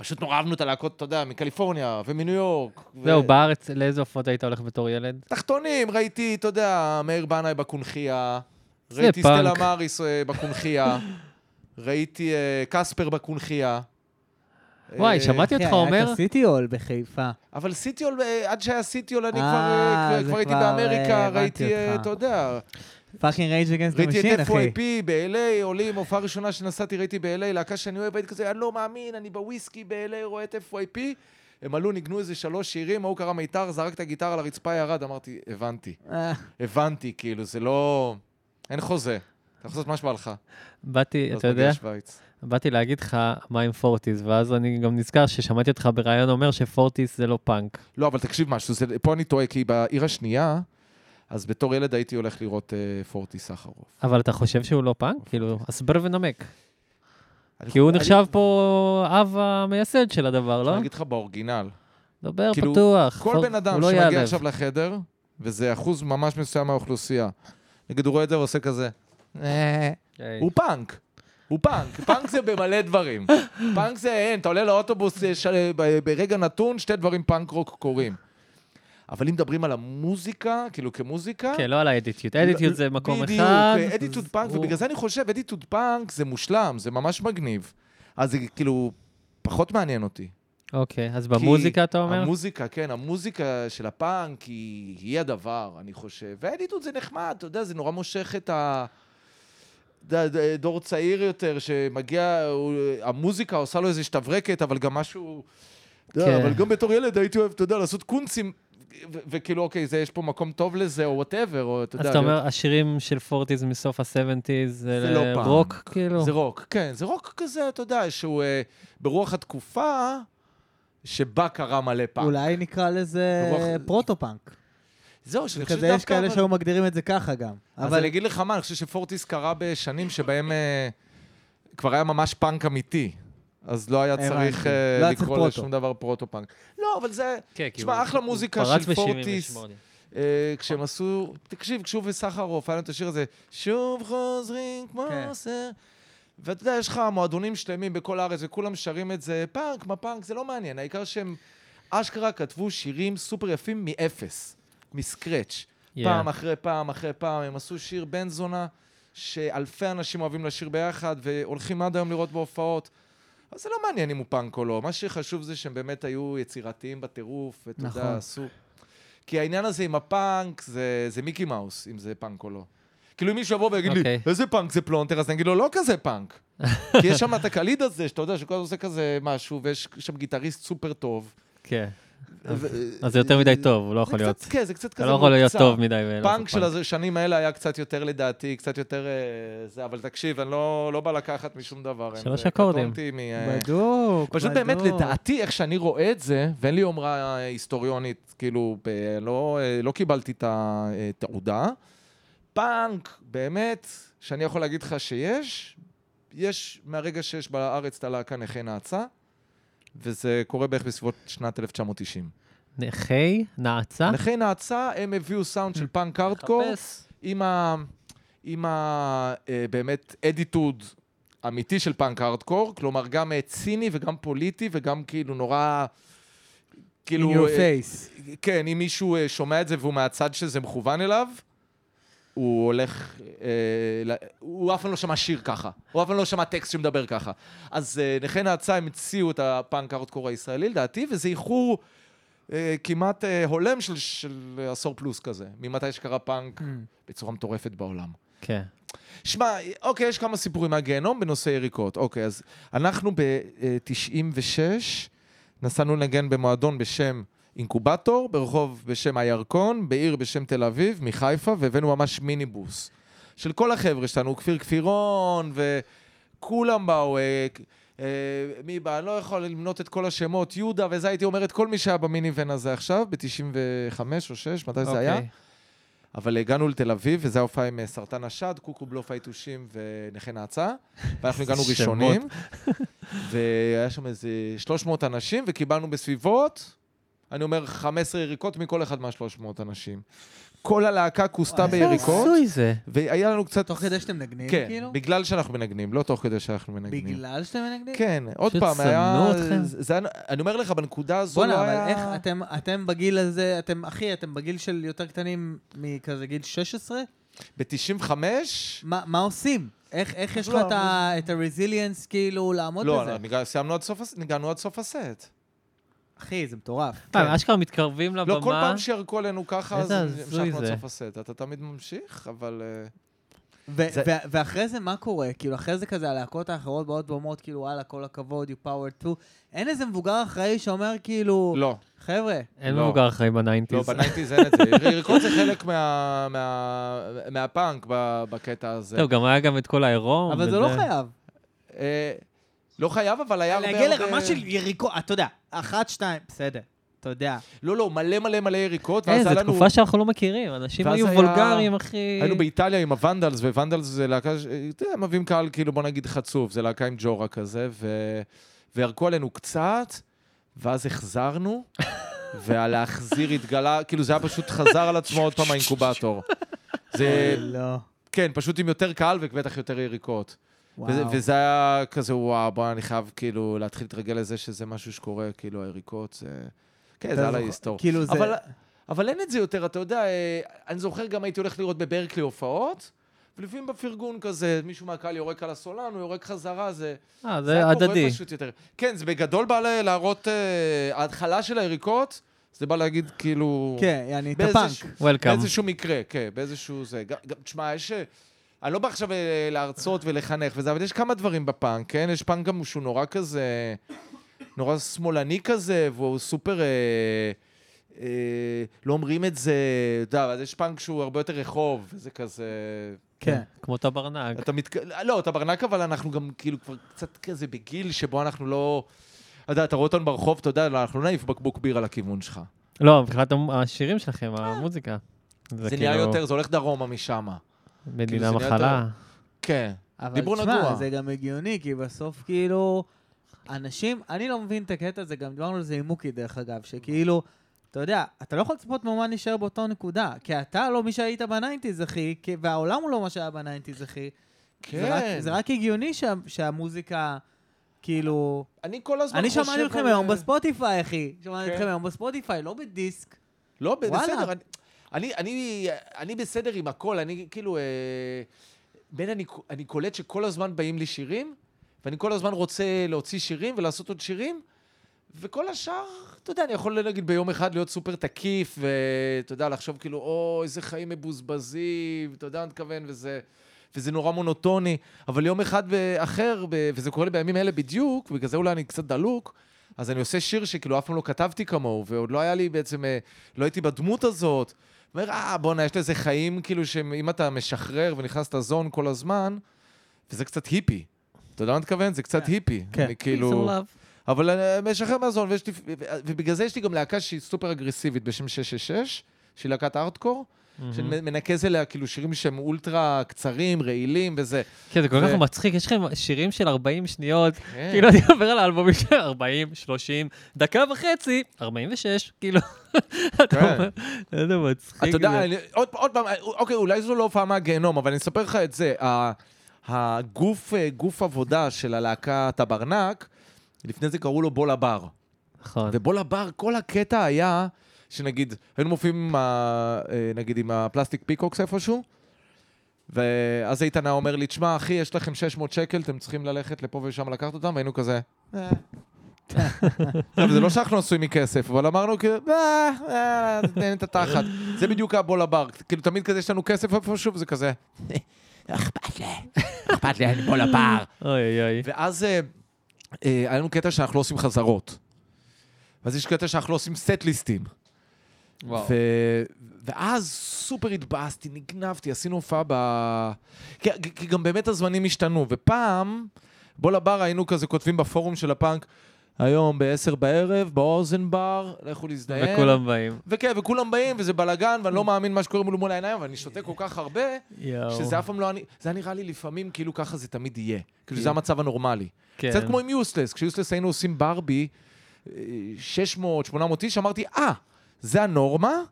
[SPEAKER 3] פשוט נורא אהבנו את הלהקות, אתה יודע, מקליפורניה ומניו יורק.
[SPEAKER 1] זהו, בארץ, לאיזה הופעות היית הולך בתור ילד?
[SPEAKER 3] תחתונים, ראיתי, אתה יודע, מאיר בנאי בקונכייה, ראיתי. סטלה מאריס אה, בקונכייה, ראיתי אה, קספר בקונכייה.
[SPEAKER 1] וואי,
[SPEAKER 3] אה,
[SPEAKER 1] שמעתי אותך
[SPEAKER 2] היה
[SPEAKER 1] אומר,
[SPEAKER 2] את הסיטי הול בחיפה.
[SPEAKER 3] אבל סיטי הול, אה, עד שהיה סיטי הול,
[SPEAKER 2] אני
[SPEAKER 3] כבר, הייתי באמריקה, ראיתי. אתה יודע,
[SPEAKER 2] fucking Rage Against
[SPEAKER 3] ראיתי
[SPEAKER 2] ה Machine,
[SPEAKER 3] את
[SPEAKER 2] אחי.
[SPEAKER 3] FYP ב-LA, עולים, הופעה ראשונה שנסעתי, ראיתי ב-LA, להקה שאני אוהב, הייתי כזה, אני לא מאמין, אני בוויסקי ב-LA, רואה את FYP. הם עלו, ניגנו איזה שלוש שירים, ההוא קרא מיתר, זרק את הגיטרה על הרצפה, ירד, אמרתי, הבנתי,
[SPEAKER 2] אה,
[SPEAKER 3] הבנתי, כאילו, זה לא... אין חוזה. אתה יכול לעשות מה שבא לך.
[SPEAKER 1] באתי, אתה יודע. באתי להגיד לך מה עם פורטיס, ואז אני גם נזכר ששמעתי אותך בריאיון אומר שפורטיס זה לא פאנק.
[SPEAKER 3] לא, אבל תקשיב משהו, זה, פה אני טועה, כי בעיר השנייה, אז בתור ילד הייתי הולך לראות אה, פורטי סחרוף.
[SPEAKER 1] אבל אתה חושב שהוא לא פאנק? כאילו, הסבר ונמק. כי הוא נחשב פה אב המייסד של הדבר, לא?
[SPEAKER 3] אני אגיד לך באורגינל.
[SPEAKER 1] דבר
[SPEAKER 3] כאילו,
[SPEAKER 1] פתוח.
[SPEAKER 3] כל בן אדם
[SPEAKER 1] לא
[SPEAKER 3] שמגיע. עכשיו לחדר, וזה אחוז ממש מסוים מהאוכלוסייה, נגיד, הוא רואה את זה ועושה כזה, "אה". הוא פאנק. הוא פאנק. פאנק זה במלא דברים. פאנק זה, אין, אתה עולה לאוטובוס, אה, ברגע נתון, שתי דברים פאנק רוק קורים. אבל אם מדברים על המוזיקה, כאילו כמוזיקה...
[SPEAKER 1] כן, לא על האדיטיוד. אדיטיוד זה מקום
[SPEAKER 3] בדיוק,
[SPEAKER 1] אחד.
[SPEAKER 3] אדיטוד
[SPEAKER 1] אז
[SPEAKER 3] פאנק,
[SPEAKER 1] הוא-
[SPEAKER 3] ובגלל זה אני חושב, אדיטוד פאנק זה מושלם, זה ממש מגניב. אז זה כאילו פחות מעניין אותי.
[SPEAKER 1] אוקיי, אז במוזיקה אתה אומר?
[SPEAKER 3] המוזיקה, כן, המוזיקה של הפאנק היא, היא הדבר, אני חושב. ואדיטוד זה נחמד, אתה יודע, זה נורא מושך את ה... דור צעיר יותר, שמגיע, הוא, המוזיקה עושה לו איזה שתברקת, אבל גם משהו...
[SPEAKER 1] כן.
[SPEAKER 3] אבל גם בתור ילד הייתי אוהב, אתה יודע, לעשות קונצים, וכאילו, אוקיי, זה, יש פה מקום טוב לזה, או whatever, או אתה
[SPEAKER 1] אז
[SPEAKER 3] יודע...
[SPEAKER 1] אתה אומר,
[SPEAKER 3] להיות-
[SPEAKER 1] השירים של פורטיז מסוף ה-70's
[SPEAKER 3] זה לא.
[SPEAKER 1] רוק, כאילו?
[SPEAKER 3] זה רוק, כן, זה רוק כזה, אתה יודע, שהוא אה, ברוח התקופה שבה קרה מלא פאנק.
[SPEAKER 2] אולי נקרא לזה
[SPEAKER 3] רוח-
[SPEAKER 2] פרוטו-פאנק.
[SPEAKER 3] זהו, שאני חושב
[SPEAKER 2] כזה יש
[SPEAKER 3] שדווקא...
[SPEAKER 2] כאלה
[SPEAKER 3] אבל-
[SPEAKER 2] שהיו מגדירים את זה ככה גם.
[SPEAKER 3] אז
[SPEAKER 2] אבל
[SPEAKER 3] אני אגיד לך מה, אני חושב שפורטיס קרה בשנים שבהם אה, כבר היה ממש פאנק אמיתי. אז לא היה
[SPEAKER 2] הבנתי.
[SPEAKER 3] צריך אה,
[SPEAKER 2] לא היה צריך
[SPEAKER 3] לקרוא. לשום דבר פרוטו-פאנק. לא, אבל זה...
[SPEAKER 1] כן,
[SPEAKER 3] תשמע, אחלה מוזיקה של פורטיס.
[SPEAKER 1] ב-78.
[SPEAKER 3] אה, כשהם עשו... תקשיב, שוב וסחרוף, היה להם את השיר הזה, שוב חוזרים כמו
[SPEAKER 2] כן.
[SPEAKER 3] סר. ואתה יודע, יש לך מועדונים שלמים בכל הארץ, וכולם שרים את זה, פאנק, מה פאנק, זה לא מעניין. העיקר שהם אשכרה כתבו שירים סופר יפים מאפס, מ scratch.
[SPEAKER 1] Yeah.
[SPEAKER 3] פעם אחרי פעם אחרי פעם, הם עשו שיר בן זונה, שאלפי אנשים אוהבים לשיר ביחד, והולכים עד היום לראות בהופעות. אז זה לא מעניין אם הוא פאנק או לא. מה שחשוב זה שהם באמת היו יצירתיים בטירוף, ואתה
[SPEAKER 2] נכון.
[SPEAKER 3] יודע, עשו... כי העניין הזה עם הפאנק, זה, זה מיקי מאוס, אם זה פאנק או לא. כאילו אם מישהו יבוא ויגיד לי,
[SPEAKER 1] אוקיי.
[SPEAKER 3] איזה פאנק זה פלונטר, אז אני אגיד לו, לא כזה פאנק. כי יש שם את הקליד הזה, שאתה יודע, שכל הזמן עושה כזה משהו, ויש שם גיטריסט סופר טוב.
[SPEAKER 1] כן.
[SPEAKER 3] ו-
[SPEAKER 1] אז זה יותר מדי טוב, הוא לא יכול להיות.
[SPEAKER 3] כן, זה קצת כזה
[SPEAKER 1] אתה לא יכול להיות. טוב מדי.
[SPEAKER 3] פאנק של השנים האלה היה קצת יותר לדעתי, קצת יותר אה, זה, אבל תקשיב, אני לא, לא בא לקחת משום דבר.
[SPEAKER 1] שלוש
[SPEAKER 3] זה
[SPEAKER 1] אקורדים.
[SPEAKER 3] אה,
[SPEAKER 2] בדוק,
[SPEAKER 3] פשוט באמת. לדעתי, איך שאני רואה את זה, ואין לי יומרה אה, היסטוריונית, כאילו, ב- לא, אה, לא קיבלתי את התעודה, פאנק, באמת, שאני יכול להגיד לך שיש, יש מהרגע שיש בארץ את הלהקה נכי נאצה, וזה קורה בערך בסביבות שנת 1990.
[SPEAKER 1] נכי נאצה?
[SPEAKER 3] נכי נאצה, הם הביאו סאונד של פאנק הארדקור,
[SPEAKER 1] חפש.
[SPEAKER 3] עם ה... עם ה... אה, באמת אדיטוד אמיתי של פאנק הארדקור, כלומר גם אה, ציני וגם פוליטי וגם כאילו נורא... כאילו...
[SPEAKER 2] In your
[SPEAKER 3] אה,
[SPEAKER 2] face.
[SPEAKER 3] כן, אם מישהו אה, שומע את זה והוא מהצד שזה מכוון אליו, הוא הולך... אה, הוא אף פעם לא שמע שיר ככה. הוא אף פעם לא שמע טקסט שמדבר ככה. אז אה, נכי נאצה הם הציעו את הפאנק הארדקור הישראלי, לדעתי, וזה איחור אה, כמעט אה, הולם של, של עשור פלוס כזה, ממתי שקרה פאנק
[SPEAKER 2] Mm.
[SPEAKER 3] בצורה מטורפת בעולם.
[SPEAKER 1] כן.
[SPEAKER 3] שמע, אוקיי, יש כמה סיפורים מהגיהנום בנושא יריקות. אוקיי, אז אנחנו ב-96 נסענו לנגן במועדון בשם אינקובטור, ברחוב בשם הירקון, בעיר בשם תל אביב, מחיפה, והבאנו ממש מיניבוס. של כל החבר'ה שלנו, כפיר כפירון, וכולם באו, אה, אה, מי בא? אני לא יכול למנות את כל השמות, יהודה וזה, הייתי אומר את כל מי שהיה במיניבן הזה עכשיו, ב-95 או 6, מתי זה היה?
[SPEAKER 1] אוקיי.
[SPEAKER 3] אבל הגענו לתל אביב, וזו ההופעה עם אה, סרטן השד, קוקו בלוף היתושים ונכה נאצה, ואנחנו הגענו. ראשונים, והיה שם איזה 300 אנשים, וקיבלנו בסביבות, אני אומר, 15 יריקות מכל אחד מה-300 אנשים. כל הלהקה כוסתה ביריקות,
[SPEAKER 1] הזוי זה.
[SPEAKER 3] והיה לנו קצת...
[SPEAKER 2] תוך כדי שאתם מנגנים,
[SPEAKER 3] כן,
[SPEAKER 2] כאילו?
[SPEAKER 3] בגלל שאנחנו מנגנים, לא תוך כדי שאנחנו מנגנים.
[SPEAKER 2] בגלל שאתם מנגנים?
[SPEAKER 3] כן, עוד
[SPEAKER 1] פשוט
[SPEAKER 3] פעם,
[SPEAKER 1] שנאו
[SPEAKER 3] היה...
[SPEAKER 1] אתכם.
[SPEAKER 3] זה היה... אני אומר לך, בנקודה הזו
[SPEAKER 2] בואנה,
[SPEAKER 3] לא
[SPEAKER 2] אבל
[SPEAKER 3] היה...
[SPEAKER 2] איך אתם, אתם בגיל הזה, אתם, אחי, אתם בגיל של יותר קטנים מכזה גיל 16?
[SPEAKER 3] ב-95?
[SPEAKER 2] מה, מה עושים? איך, איך יש לך
[SPEAKER 3] לא,
[SPEAKER 2] את ה-resilience כאילו לעמוד
[SPEAKER 3] לא,
[SPEAKER 2] בזה?
[SPEAKER 3] ניג- סיימנו עד סוף, הס- ניגענו עד סוף הסט.
[SPEAKER 2] אחי, זה מטורף.
[SPEAKER 1] אה, אשכרה מתקרבים לבמה.
[SPEAKER 3] לא, כל פעם שירקו עלינו ככה, אז המשכנו עד
[SPEAKER 1] זה.
[SPEAKER 3] סוף הסט. אתה תמיד ממשיך, אבל... אה,
[SPEAKER 2] ואחרי זה מה קורה? כאילו, אחרי זה כזה הלהקות האחרות באות ואומרות, כאילו, וואלה, כל הכבוד, you power to. אין איזה מבוגר אחראי שאומר, כאילו,
[SPEAKER 3] לא,
[SPEAKER 2] חבר'ה,
[SPEAKER 1] אין
[SPEAKER 3] לא.
[SPEAKER 1] מבוגר אחראי
[SPEAKER 3] לא,
[SPEAKER 1] ב
[SPEAKER 3] nineties. ב nineties אין את זה. יריקות זה חלק מה- מה- מהפאנק ב- בקטע הזה.
[SPEAKER 1] טוב, גם היה גם את כל העירום.
[SPEAKER 2] אבל זה. לא חייב.
[SPEAKER 3] לא חייב, אבל היה הרבה...
[SPEAKER 2] להגיע לרמה של יריקות, אתה יודע, אחת, שתיים, בסדר, אתה יודע.
[SPEAKER 3] לא, לא, מלא מלא מלא יריקות,
[SPEAKER 1] אה,
[SPEAKER 3] ואז
[SPEAKER 1] זו
[SPEAKER 3] היה לנו...
[SPEAKER 1] תקופה שאנחנו לא מכירים. אנשים היו
[SPEAKER 3] היה-
[SPEAKER 1] וולגריים, אחי.
[SPEAKER 3] היינו באיטליה עם ה Vandals, Vandals זה להקה, ש- אתה יודע, הם מביאים קהל, כאילו, בוא נגיד חצוף, זה להקה עם ג'ורה כזה, ו... וירקו עלינו קצת, ואז החזרנו, והלהחזיר התגלה, כאילו, זה היה פשוט חזר על עצמו עוד פעם האינקובטור. זה,
[SPEAKER 2] לא.
[SPEAKER 3] כן, פשוט עם יותר קהל ובטח יותר יריקות. וזה. וזה היה כזה, וואו, בוא, אני חייב כאילו להתחיל להתרגל לזה שזה משהו שקורה, כאילו, היריקות, זה... כן, זה על ההיסטור.
[SPEAKER 2] כאילו זה...
[SPEAKER 3] אבל, אבל אין את זה יותר, אתה יודע, אה, אני זוכר גם הייתי הולך לראות בברקלי הופעות, ולפעמים בפרגון כזה, מישהו מהקהל יורק על הסולן, הוא יורק חזרה, זה...
[SPEAKER 1] אה,
[SPEAKER 3] זה
[SPEAKER 1] זה
[SPEAKER 3] קורה
[SPEAKER 1] הדדי.
[SPEAKER 3] פשוט יותר. כן, זה בגדול בא להראות, אה, ההתחלה של היריקות, זה בא להגיד כאילו...
[SPEAKER 2] כן, יעני, את הפאנק.
[SPEAKER 1] Welcome.
[SPEAKER 3] באיזשהו מקרה, כן, באיזשהו זה. תשמע, יש... אה, אני לא בא עכשיו אה, להרצות ולחנך וזה, אבל יש כמה דברים בפאנק, כן? יש פאנק גם שהוא נורא כזה... נורא שמאלני כזה, והוא סופר... אה, אה, לא אומרים את זה, אתה יודע, אז יש פאנק שהוא הרבה יותר רחוב, וזה כזה...
[SPEAKER 2] כן.
[SPEAKER 1] כמו טברנק.
[SPEAKER 3] אתה מתק... לא, טברנק, אבל אנחנו גם כאילו כבר קצת כזה בגיל שבו אנחנו לא... אתה יודע, אתה רואה אותנו ברחוב, אתה יודע, אנחנו לא נעיף בקבוק בירה לכיוון שלך.
[SPEAKER 1] לא, מבחינת השירים שלכם, המוזיקה.
[SPEAKER 3] זה
[SPEAKER 1] כאילו
[SPEAKER 3] נהיה יותר, זה הולך דרומה משם.
[SPEAKER 1] מדינה
[SPEAKER 3] כאילו,
[SPEAKER 1] מחלה.
[SPEAKER 3] כן.
[SPEAKER 2] אבל
[SPEAKER 3] דיבור
[SPEAKER 2] תשמע,
[SPEAKER 3] נגוע.
[SPEAKER 2] זה גם הגיוני, כי בסוף כאילו, אנשים, אני לא מבין את הקטע הזה, גם דיברנו על זה עם מוקי דרך אגב, שכאילו, אתה יודע, אתה לא יכול לצפות מאומן להישאר באותו נקודה, כי אתה לא מי שהיית ב nineties, אחי, כי- והעולם הוא לא מה שהיה ב nineties, אחי. זה רק-
[SPEAKER 3] כן.
[SPEAKER 2] זה רק הגיוני שה- שהמוזיקה, כאילו...
[SPEAKER 3] אני כל הזמן
[SPEAKER 2] אני
[SPEAKER 3] חושב...
[SPEAKER 2] שמעתי אתכם היום בספוטיפיי, אחי. שמעתי
[SPEAKER 3] כן.
[SPEAKER 2] אתכם היום בספוטיפיי, לא בדיסק.
[SPEAKER 3] לא. בסדר. אני- אני, אני, בסדר עם הכל, אני כאילו... אה, בין אני, אני קולט שכל הזמן באים לי שירים, ואני כל הזמן רוצה להוציא שירים ולעשות עוד שירים, וכל השאר, אתה יודע, אני יכול להגיד ביום אחד להיות סופר תקיף, ואתה יודע, לחשוב כאילו, או, איזה חיים מבוזבזים, אתה יודע מה אני מתכוון, וזה... וזה נורא מונוטוני, אבל יום אחד אחר, וזה קורה לי בימים אלה בדיוק, בגלל זה אולי אני קצת דלוק, אז אני עושה שיר שכאילו אף פעם לא כתבתי כמוהו, ועוד לא היה לי בעצם, אה, לא הייתי בדמות הזאת. אומר, אה, בואנה, יש לזה חיים, כאילו, שאם אתה משחרר ונכנס לזון כל הזמן, וזה קצת היפי. אתה יודע מה אני מתכוון? זה קצת
[SPEAKER 2] כן.
[SPEAKER 3] היפי.
[SPEAKER 2] כן.
[SPEAKER 3] אני כאילו... אבל אני משחרר מהזון, לי, ובגלל זה יש לי גם להקה שהיא סופר אגרסיבית בשם 666, שהיא להקת ארטקור, שאני מנקז אליה כאילו שירים שהם אולטרה קצרים, רעילים וזה.
[SPEAKER 1] כן, זה כל כך מצחיק, יש לכם שירים של 40 שניות,
[SPEAKER 3] כן.
[SPEAKER 1] כאילו אני עובר על האלבומים של 40, 30, דקה וחצי, 46, כאילו, אתה
[SPEAKER 3] כן.
[SPEAKER 1] איזה מצחיק
[SPEAKER 3] אתה יודע, עוד פעם, אוקיי, אולי זו לא הופעה מהגיהנום, אבל אני אספר לך את זה. הגוף אה, גוף עבודה של הלהקה טברנק, לפני זה קראו לו בול הבר.
[SPEAKER 1] נכון.
[SPEAKER 3] ובול הבר, כל הקטע היה, שנגיד, היינו מופיעים עם ה... אה, נגיד עם הפלסטיק פיקוקס איפשהו, ואז איתן היה אומר לי, תשמע, אחי, יש לכם 600 שקל, אתם צריכים ללכת לפה ושם לקחת אותם, והיינו כזה... "אה." עכשיו, זה לא שאנחנו עשויים מכסף, אבל אמרנו כאילו, אה, אה, תן את התחת. זה בדיוק הבול הבר. כאילו, תמיד כזה יש לנו כסף איפשהו, וזה כזה, "לא אכפת לי, אכפת לי, אני בול הבר.
[SPEAKER 1] אוי אוי.
[SPEAKER 3] ואז היה לנו קטע שאנחנו לא עושים חזרות. ואז יש קטע שאנחנו לא עושים סט ליסטים.
[SPEAKER 1] וואו.
[SPEAKER 3] ו... ואז סופר התבאסתי, נגנבתי, עשינו הופעה ב... כי, כי גם באמת הזמנים השתנו, ופעם, בוא לבר היינו כזה כותבים בפורום של הפאנק, היום ב-10 בערב, באוזן בר, לכו להזדיין.
[SPEAKER 1] וכולם באים.
[SPEAKER 3] וכן, וכולם באים, וזה בלאגן, ואני לא מאמין מה שקורה מול מול העיניים, אבל אני שותה כל כך הרבה,
[SPEAKER 1] יואו.
[SPEAKER 3] שזה אף פעם לא אני... זה היה נראה לי לפעמים כאילו ככה זה תמיד יהיה. כאילו
[SPEAKER 1] כן.
[SPEAKER 3] זה המצב הנורמלי.
[SPEAKER 1] כן.
[SPEAKER 3] קצת כמו עם יוסטלס, כשיוסטלס היינו עושים ברבי, אה, 600, 800 איש, אמרתי, אה, זה הנורמה,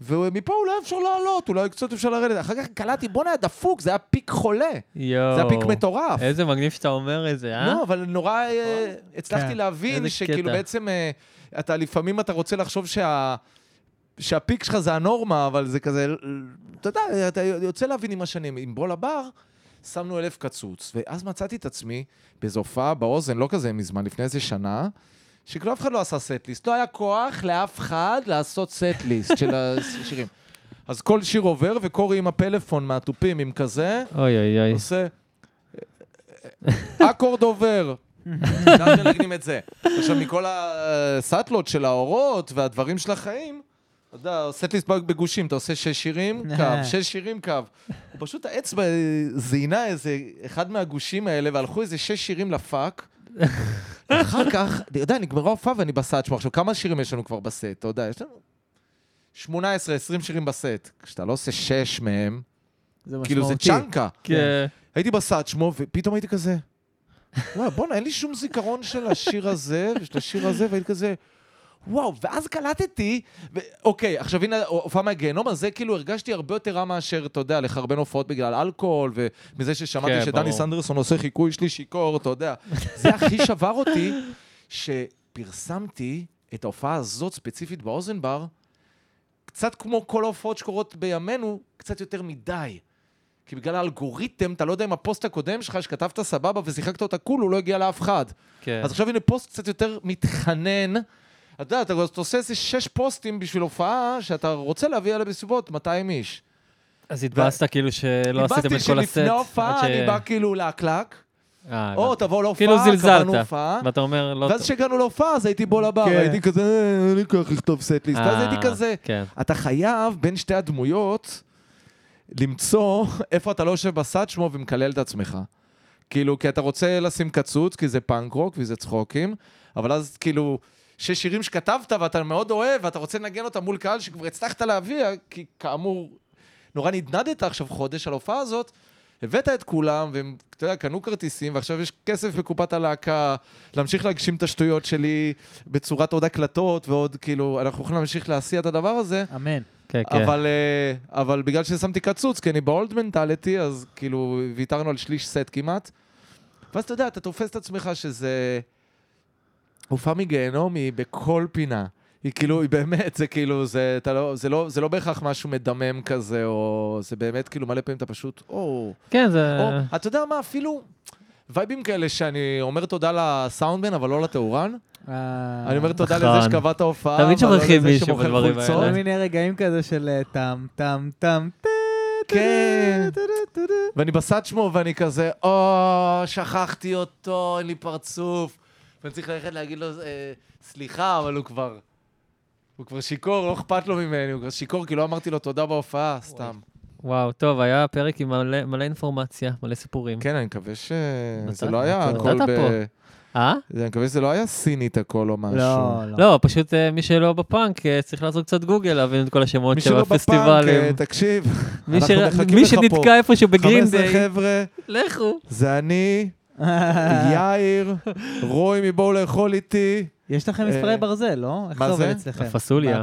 [SPEAKER 3] ומפה אולי אפשר לעלות, אולי קצת אפשר לרדת. אחר כך קלטתי, בואנה, היה דפוק, זה היה פיק חולה.
[SPEAKER 1] יואו.
[SPEAKER 3] זה היה פיק מטורף.
[SPEAKER 1] איזה מגניב שאתה אומר את זה, אה?
[SPEAKER 3] לא, אבל נורא אה, הצלחתי
[SPEAKER 2] כן.
[SPEAKER 3] להבין שכאילו
[SPEAKER 1] קטע.
[SPEAKER 3] בעצם, אה, אתה לפעמים אתה רוצה לחשוב שה... שהפיק שלך זה הנורמה, אבל זה כזה, אתה יודע, אתה יוצא להבין עם השנים. עם בוא לבר, שמנו אלף קצוץ, ואז מצאתי את עצמי באיזו הופעה באוזן, לא כזה מזמן, לפני איזה שנה, שכאילו אף אחד לא עשה סט-ליסט. לא היה כוח לאף אחד לעשות סט-ליסט של השירים. אז כל שיר עובר, וקורי עם הפלאפון מהתופים, עם כזה,
[SPEAKER 1] אוי אוי אוי.
[SPEAKER 3] עושה... אקורד עובר. ככה מנגנים את זה. עכשיו, מכל הסאטלות של האורות והדברים של החיים, אתה יודע, set list בגושים, אתה עושה שש שירים, קו, שש שירים, קו. פשוט האצבע זיינה איזה אחד מהגושים האלה, והלכו איזה שש שירים ל fuck. אחר כך, אתה יודע, נגמרה ההופעה ואני בסאט. שמע, עכשיו, כמה שירים יש לנו כבר בסט? אתה יודע, יש לנו 18, 20 שירים בסט. כשאתה לא עושה שש מהם,
[SPEAKER 2] זה
[SPEAKER 3] כאילו זה. chunk.
[SPEAKER 1] כן.
[SPEAKER 3] הייתי בסאט שמו, ופתאום הייתי כזה, וואי, בואנה, אין לי שום זיכרון של השיר הזה ושל השיר הזה, והייתי כזה, וואו, ואז קלטתי, ו... אוקיי, עכשיו הנה, הופעה מהגיהנום, אז זה כאילו הרגשתי הרבה יותר רע מאשר, אתה יודע, לחרבן הופעות בגלל אלכוהול, ומזה ששמעתי
[SPEAKER 1] כן,
[SPEAKER 3] שדני
[SPEAKER 1] ברור.
[SPEAKER 3] סנדרסון עושה חיקוי שלי שיכור, אתה יודע. זה הכי שבר אותי, שפרסמתי את ההופעה הזאת ספציפית באוזן בר, קצת כמו כל ההופעות שקורות בימינו, קצת יותר מדי. כי בגלל האלגוריתם, אתה לא יודע אם הפוסט הקודם שלך, שכתבת סבבה ושיחקת אותה cool, הוא לא הגיע לאף אחד.
[SPEAKER 1] כן.
[SPEAKER 3] אז עכשיו הנה פוסט קצת יותר מתחנן. אתה יודע, אתה אתה עושה איזה שש פוסטים בשביל הופעה שאתה רוצה להביא עליה בסביבות 200 איש.
[SPEAKER 1] אז התבאסת כאילו שלא עשיתם את כל הסט.
[SPEAKER 3] התבאסתי שלפני ההופעה
[SPEAKER 1] ש-
[SPEAKER 3] אני בא כאילו להקלק,
[SPEAKER 1] אה,
[SPEAKER 3] או
[SPEAKER 1] הבנתי.
[SPEAKER 3] תבוא
[SPEAKER 1] כאילו
[SPEAKER 3] להופעה,
[SPEAKER 1] זלזלת. ואתה אומר, לא
[SPEAKER 3] ואז
[SPEAKER 1] טוב.
[SPEAKER 3] כשהגענו להופעה, אז הייתי בוא לבר,
[SPEAKER 2] כן.
[SPEAKER 3] הייתי כזה, "אה, אין לי כוח לכתוב סט-ליסט. ואז
[SPEAKER 1] אה,
[SPEAKER 3] הייתי כזה,
[SPEAKER 1] כן.
[SPEAKER 3] אתה חייב בין שתי הדמויות למצוא איפה אתה לא יושב בסד שמו ומקלל את עצמך. כאילו, כי אתה רוצה לשים קצוץ, כי זה פאנק רוק וזה צחוקים, אבל אז כאילו, שש שירים שכתבת ואתה מאוד אוהב, ואתה רוצה לנגן אותם מול קהל שכבר הצלחת להביא, כי כאמור, נורא נדנדת עכשיו חודש על ההופעה הזאת, הבאת את כולם, והם, אתה יודע, קנו כרטיסים, ועכשיו יש כסף בקופת הלהקה, להמשיך להגשים את השטויות שלי בצורת עוד הקלטות, ועוד, כאילו, אנחנו יכולים להמשיך להסיע את הדבר הזה,
[SPEAKER 2] אמן.
[SPEAKER 1] כן, כן.
[SPEAKER 3] אבל, אה, אבל בגלל ששמתי קצוץ, כי אני באולד מנטליטי, אז כאילו ויתרנו על שליש סט כמעט. ואז אתה יודע, אתה תופס את עצמך שזה הופעה מגיהנום היא בכל פינה. היא כאילו, היא באמת, זה כאילו, זה, אתה לא, זה, לא, זה לא בהכרח משהו מדמם כזה, או זה באמת, כאילו, מלא פעמים אתה פשוט, או,
[SPEAKER 1] כן, זה...
[SPEAKER 3] או, אתה יודע מה, אפילו וייבים כאלה שאני אומר תודה לסאונדמן, אבל לא לטהורן.
[SPEAKER 2] אה,
[SPEAKER 3] אני אומר תודה
[SPEAKER 1] נכון.
[SPEAKER 3] לזה שקבע את ההופעה,
[SPEAKER 1] תמיד
[SPEAKER 3] אבל לא
[SPEAKER 1] שוכחים
[SPEAKER 3] לזה
[SPEAKER 1] מישהו
[SPEAKER 3] שמוכר
[SPEAKER 1] בדברים
[SPEAKER 3] חולצות.
[SPEAKER 1] האלה.
[SPEAKER 2] כל מיני רגעים כזה של
[SPEAKER 3] כן.
[SPEAKER 2] טה, טה, טה, טה.
[SPEAKER 3] ואני בסד שמו, ואני כזה, או, שכחתי אותו, אין לי פרצוף. ואני צריך ללכת להגיד לו, "אה, סליחה, אבל הוא כבר... הוא כבר שיכור, לא אכפת לו ממני, הוא כבר שיכור, כי לא אמרתי לו תודה בהופעה, סתם.
[SPEAKER 1] וואו, טוב, היה פרק עם מלא מלא אינפורמציה, מלא סיפורים.
[SPEAKER 3] כן, אני מקווה שזה לא היה הכל ב...
[SPEAKER 1] אה?
[SPEAKER 3] אני מקווה שזה לא היה סינית הכל או משהו.
[SPEAKER 2] לא, לא.
[SPEAKER 1] לא, פשוט אה, מי שלא בפאנק אה, צריך לעשות קצת גוגל, להבין את כל השמות
[SPEAKER 3] מי
[SPEAKER 1] של
[SPEAKER 3] שלא בפאנק,
[SPEAKER 1] הפסטיבלים.
[SPEAKER 3] אה, תקשיב,
[SPEAKER 1] מי
[SPEAKER 3] אנחנו
[SPEAKER 1] ש-
[SPEAKER 3] מחכים
[SPEAKER 1] מי
[SPEAKER 3] לך פה.
[SPEAKER 1] שנתקע איפשהו
[SPEAKER 3] 15
[SPEAKER 1] בגרינדיי,
[SPEAKER 3] חבר'ה,
[SPEAKER 1] לכו.
[SPEAKER 3] זה אני, יאיר, רוי מבואו לאכול איתי.
[SPEAKER 2] יש לכם
[SPEAKER 3] אה,
[SPEAKER 2] מספרי ברזל, לא? איך
[SPEAKER 3] מה
[SPEAKER 2] זה עובד
[SPEAKER 3] זה?
[SPEAKER 2] אצלכם?
[SPEAKER 1] הפסוליה.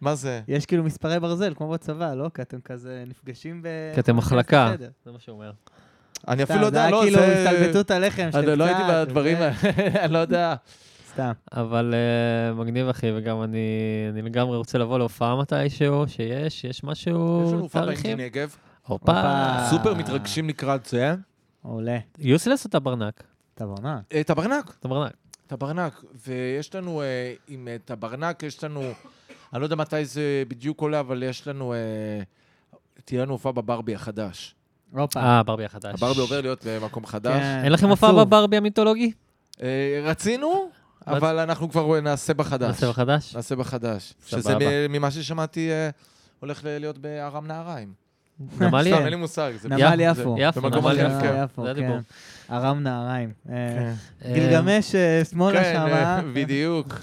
[SPEAKER 3] מה זה?
[SPEAKER 2] יש כאילו מספרי ברזל, כמו בצבא, לא? כי אתם כזה נפגשים ב...
[SPEAKER 1] כי אתם מחלקה. זה מה שהוא אומר.
[SPEAKER 3] אני אפילו
[SPEAKER 2] זה
[SPEAKER 3] יודע,
[SPEAKER 2] היה
[SPEAKER 3] לא,
[SPEAKER 2] כאילו
[SPEAKER 3] זה...
[SPEAKER 2] הסתלבטות עליכם,
[SPEAKER 3] אני
[SPEAKER 2] שאתם
[SPEAKER 3] לא הייתי
[SPEAKER 2] קצת,
[SPEAKER 3] בדברים האלה, אני לא יודע.
[SPEAKER 2] סתם.
[SPEAKER 1] אבל אה, מגניב, אחי, וגם אני אני לגמרי רוצה לבוא להופעה מתישהו, שיש, יש משהו,
[SPEAKER 3] יש לנו הופעה
[SPEAKER 1] תאריכים?
[SPEAKER 3] באינדינגב.
[SPEAKER 1] הופה.
[SPEAKER 2] הופה.
[SPEAKER 3] סופר מתרגשים לקראת זה.
[SPEAKER 2] עולה.
[SPEAKER 1] Useless או טברנק?
[SPEAKER 2] טברנק.
[SPEAKER 3] אה, טברנק,
[SPEAKER 1] טברנק.
[SPEAKER 3] טברנק. ויש לנו, אה, עם אה, טברנק, יש לנו, אני לא יודע מתי זה בדיוק עולה, אבל יש לנו, תהיה לנו הופעה בברבי החדש.
[SPEAKER 2] הופה.
[SPEAKER 1] אה, ברבי החדש.
[SPEAKER 3] הברבי עובר להיות במקום חדש.
[SPEAKER 2] כן,
[SPEAKER 1] אין לכם הופעה. בברבי המיתולוגי?
[SPEAKER 3] רצינו, אבל אנחנו כבר נעשה בחדש.
[SPEAKER 1] נעשה בחדש?
[SPEAKER 3] נעשה בחדש. שזה ממה ששמעתי, הולך להיות בארם נהריים.
[SPEAKER 1] נמל
[SPEAKER 3] סתם, אין
[SPEAKER 1] יפו.
[SPEAKER 3] לי מושג.
[SPEAKER 2] נמל יפו.
[SPEAKER 1] יפו, נמל יפו.
[SPEAKER 3] כן.
[SPEAKER 2] יפו. כן. ארם נהריים. אה,
[SPEAKER 3] כן.
[SPEAKER 2] גילגמש אה, שמאלה
[SPEAKER 3] כן, אה,
[SPEAKER 2] אה?
[SPEAKER 3] בדיוק.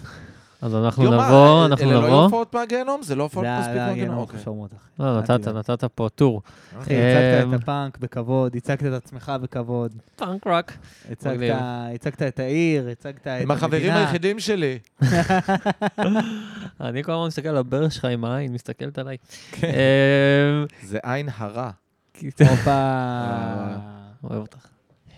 [SPEAKER 1] אז אנחנו
[SPEAKER 3] יו, מה,
[SPEAKER 1] נבוא,
[SPEAKER 3] אלה
[SPEAKER 1] אנחנו
[SPEAKER 3] לא
[SPEAKER 1] נבוא.
[SPEAKER 3] הופעות מהגיהנום? זה לא הופעות
[SPEAKER 2] זה
[SPEAKER 3] מספיק
[SPEAKER 2] היה
[SPEAKER 3] מהגיהנום?
[SPEAKER 2] גיהנום
[SPEAKER 3] אוקיי.
[SPEAKER 1] לא,
[SPEAKER 2] אל
[SPEAKER 1] נתת. נתת פה טור.
[SPEAKER 2] אחי,
[SPEAKER 1] אה,
[SPEAKER 2] הצגת את הפאנק בכבוד, הצגת את עצמך בכבוד,
[SPEAKER 1] פאנק רוק.
[SPEAKER 2] הצגת- את העיר, הצגת את המדינה.
[SPEAKER 3] הם החברים היחידים שלי.
[SPEAKER 1] אני כל הזמן מסתכל על הבר שלך עם העין, מסתכלת עליי.
[SPEAKER 3] כן.
[SPEAKER 1] אה,
[SPEAKER 3] זה עין הרע.
[SPEAKER 2] הופה.
[SPEAKER 1] אוהב אותך.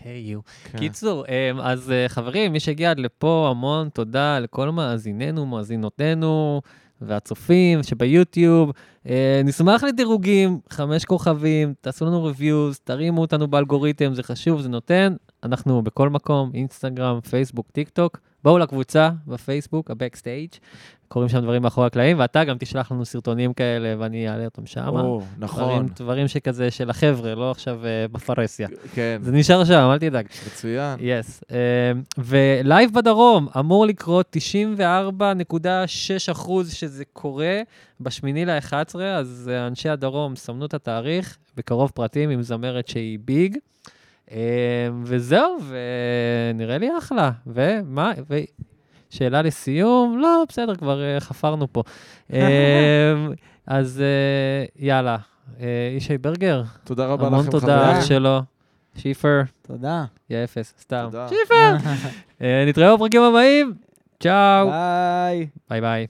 [SPEAKER 1] היי יו.
[SPEAKER 3] כן.
[SPEAKER 1] קיצור, אמ, אז אה, חברים, מי שהגיע עד לפה, המון תודה לכל מאזיננו, מאזינותינו והצופים שביוטיוב. אה, נשמח לדירוגים, חמש כוכבים, תעשו לנו ריוויוז, תרימו אותנו באלגוריתם, זה חשוב, זה נותן. אנחנו בכל מקום, אינסטגרם, פייסבוק, טיק טוק. בואו לקבוצה בפייסבוק, ה backstage, קוראים שם דברים מאחורי הקלעים, ואתה גם תשלח לנו סרטונים כאלה ואני אעלה אותם שם.
[SPEAKER 3] או, נכון.
[SPEAKER 1] דברים, דברים שכזה של החבר'ה, לא עכשיו אה, בפרהסיה.
[SPEAKER 3] כן,
[SPEAKER 1] זה נשאר שם, אל תדאג.
[SPEAKER 3] מצוין.
[SPEAKER 1] Yes. אה, ו live בדרום אמור לקרות 94.6 אחוז שזה קורה בשמיני ל-11, אז אה, אנשי הדרום סמנו את התאריך, בקרוב פרטים עם זמרת שהיא big. אה, וזהו, ונראה לי אחלה. ומה? ו... שאלה לסיום? לא, בסדר, כבר אה, חפרנו פה. אה, אז אה, יאללה, אה, ישי ברגר,
[SPEAKER 3] תודה רבה לכם,
[SPEAKER 1] המון
[SPEAKER 3] חברים.
[SPEAKER 1] תודה אח שלו. שיפר.
[SPEAKER 2] תודה.
[SPEAKER 1] יא אפס, סתם.
[SPEAKER 3] תודה.
[SPEAKER 1] שיפר! אה, נתראה בפרקים הבאים. צ'או.
[SPEAKER 2] ביי.
[SPEAKER 1] ביי ביי.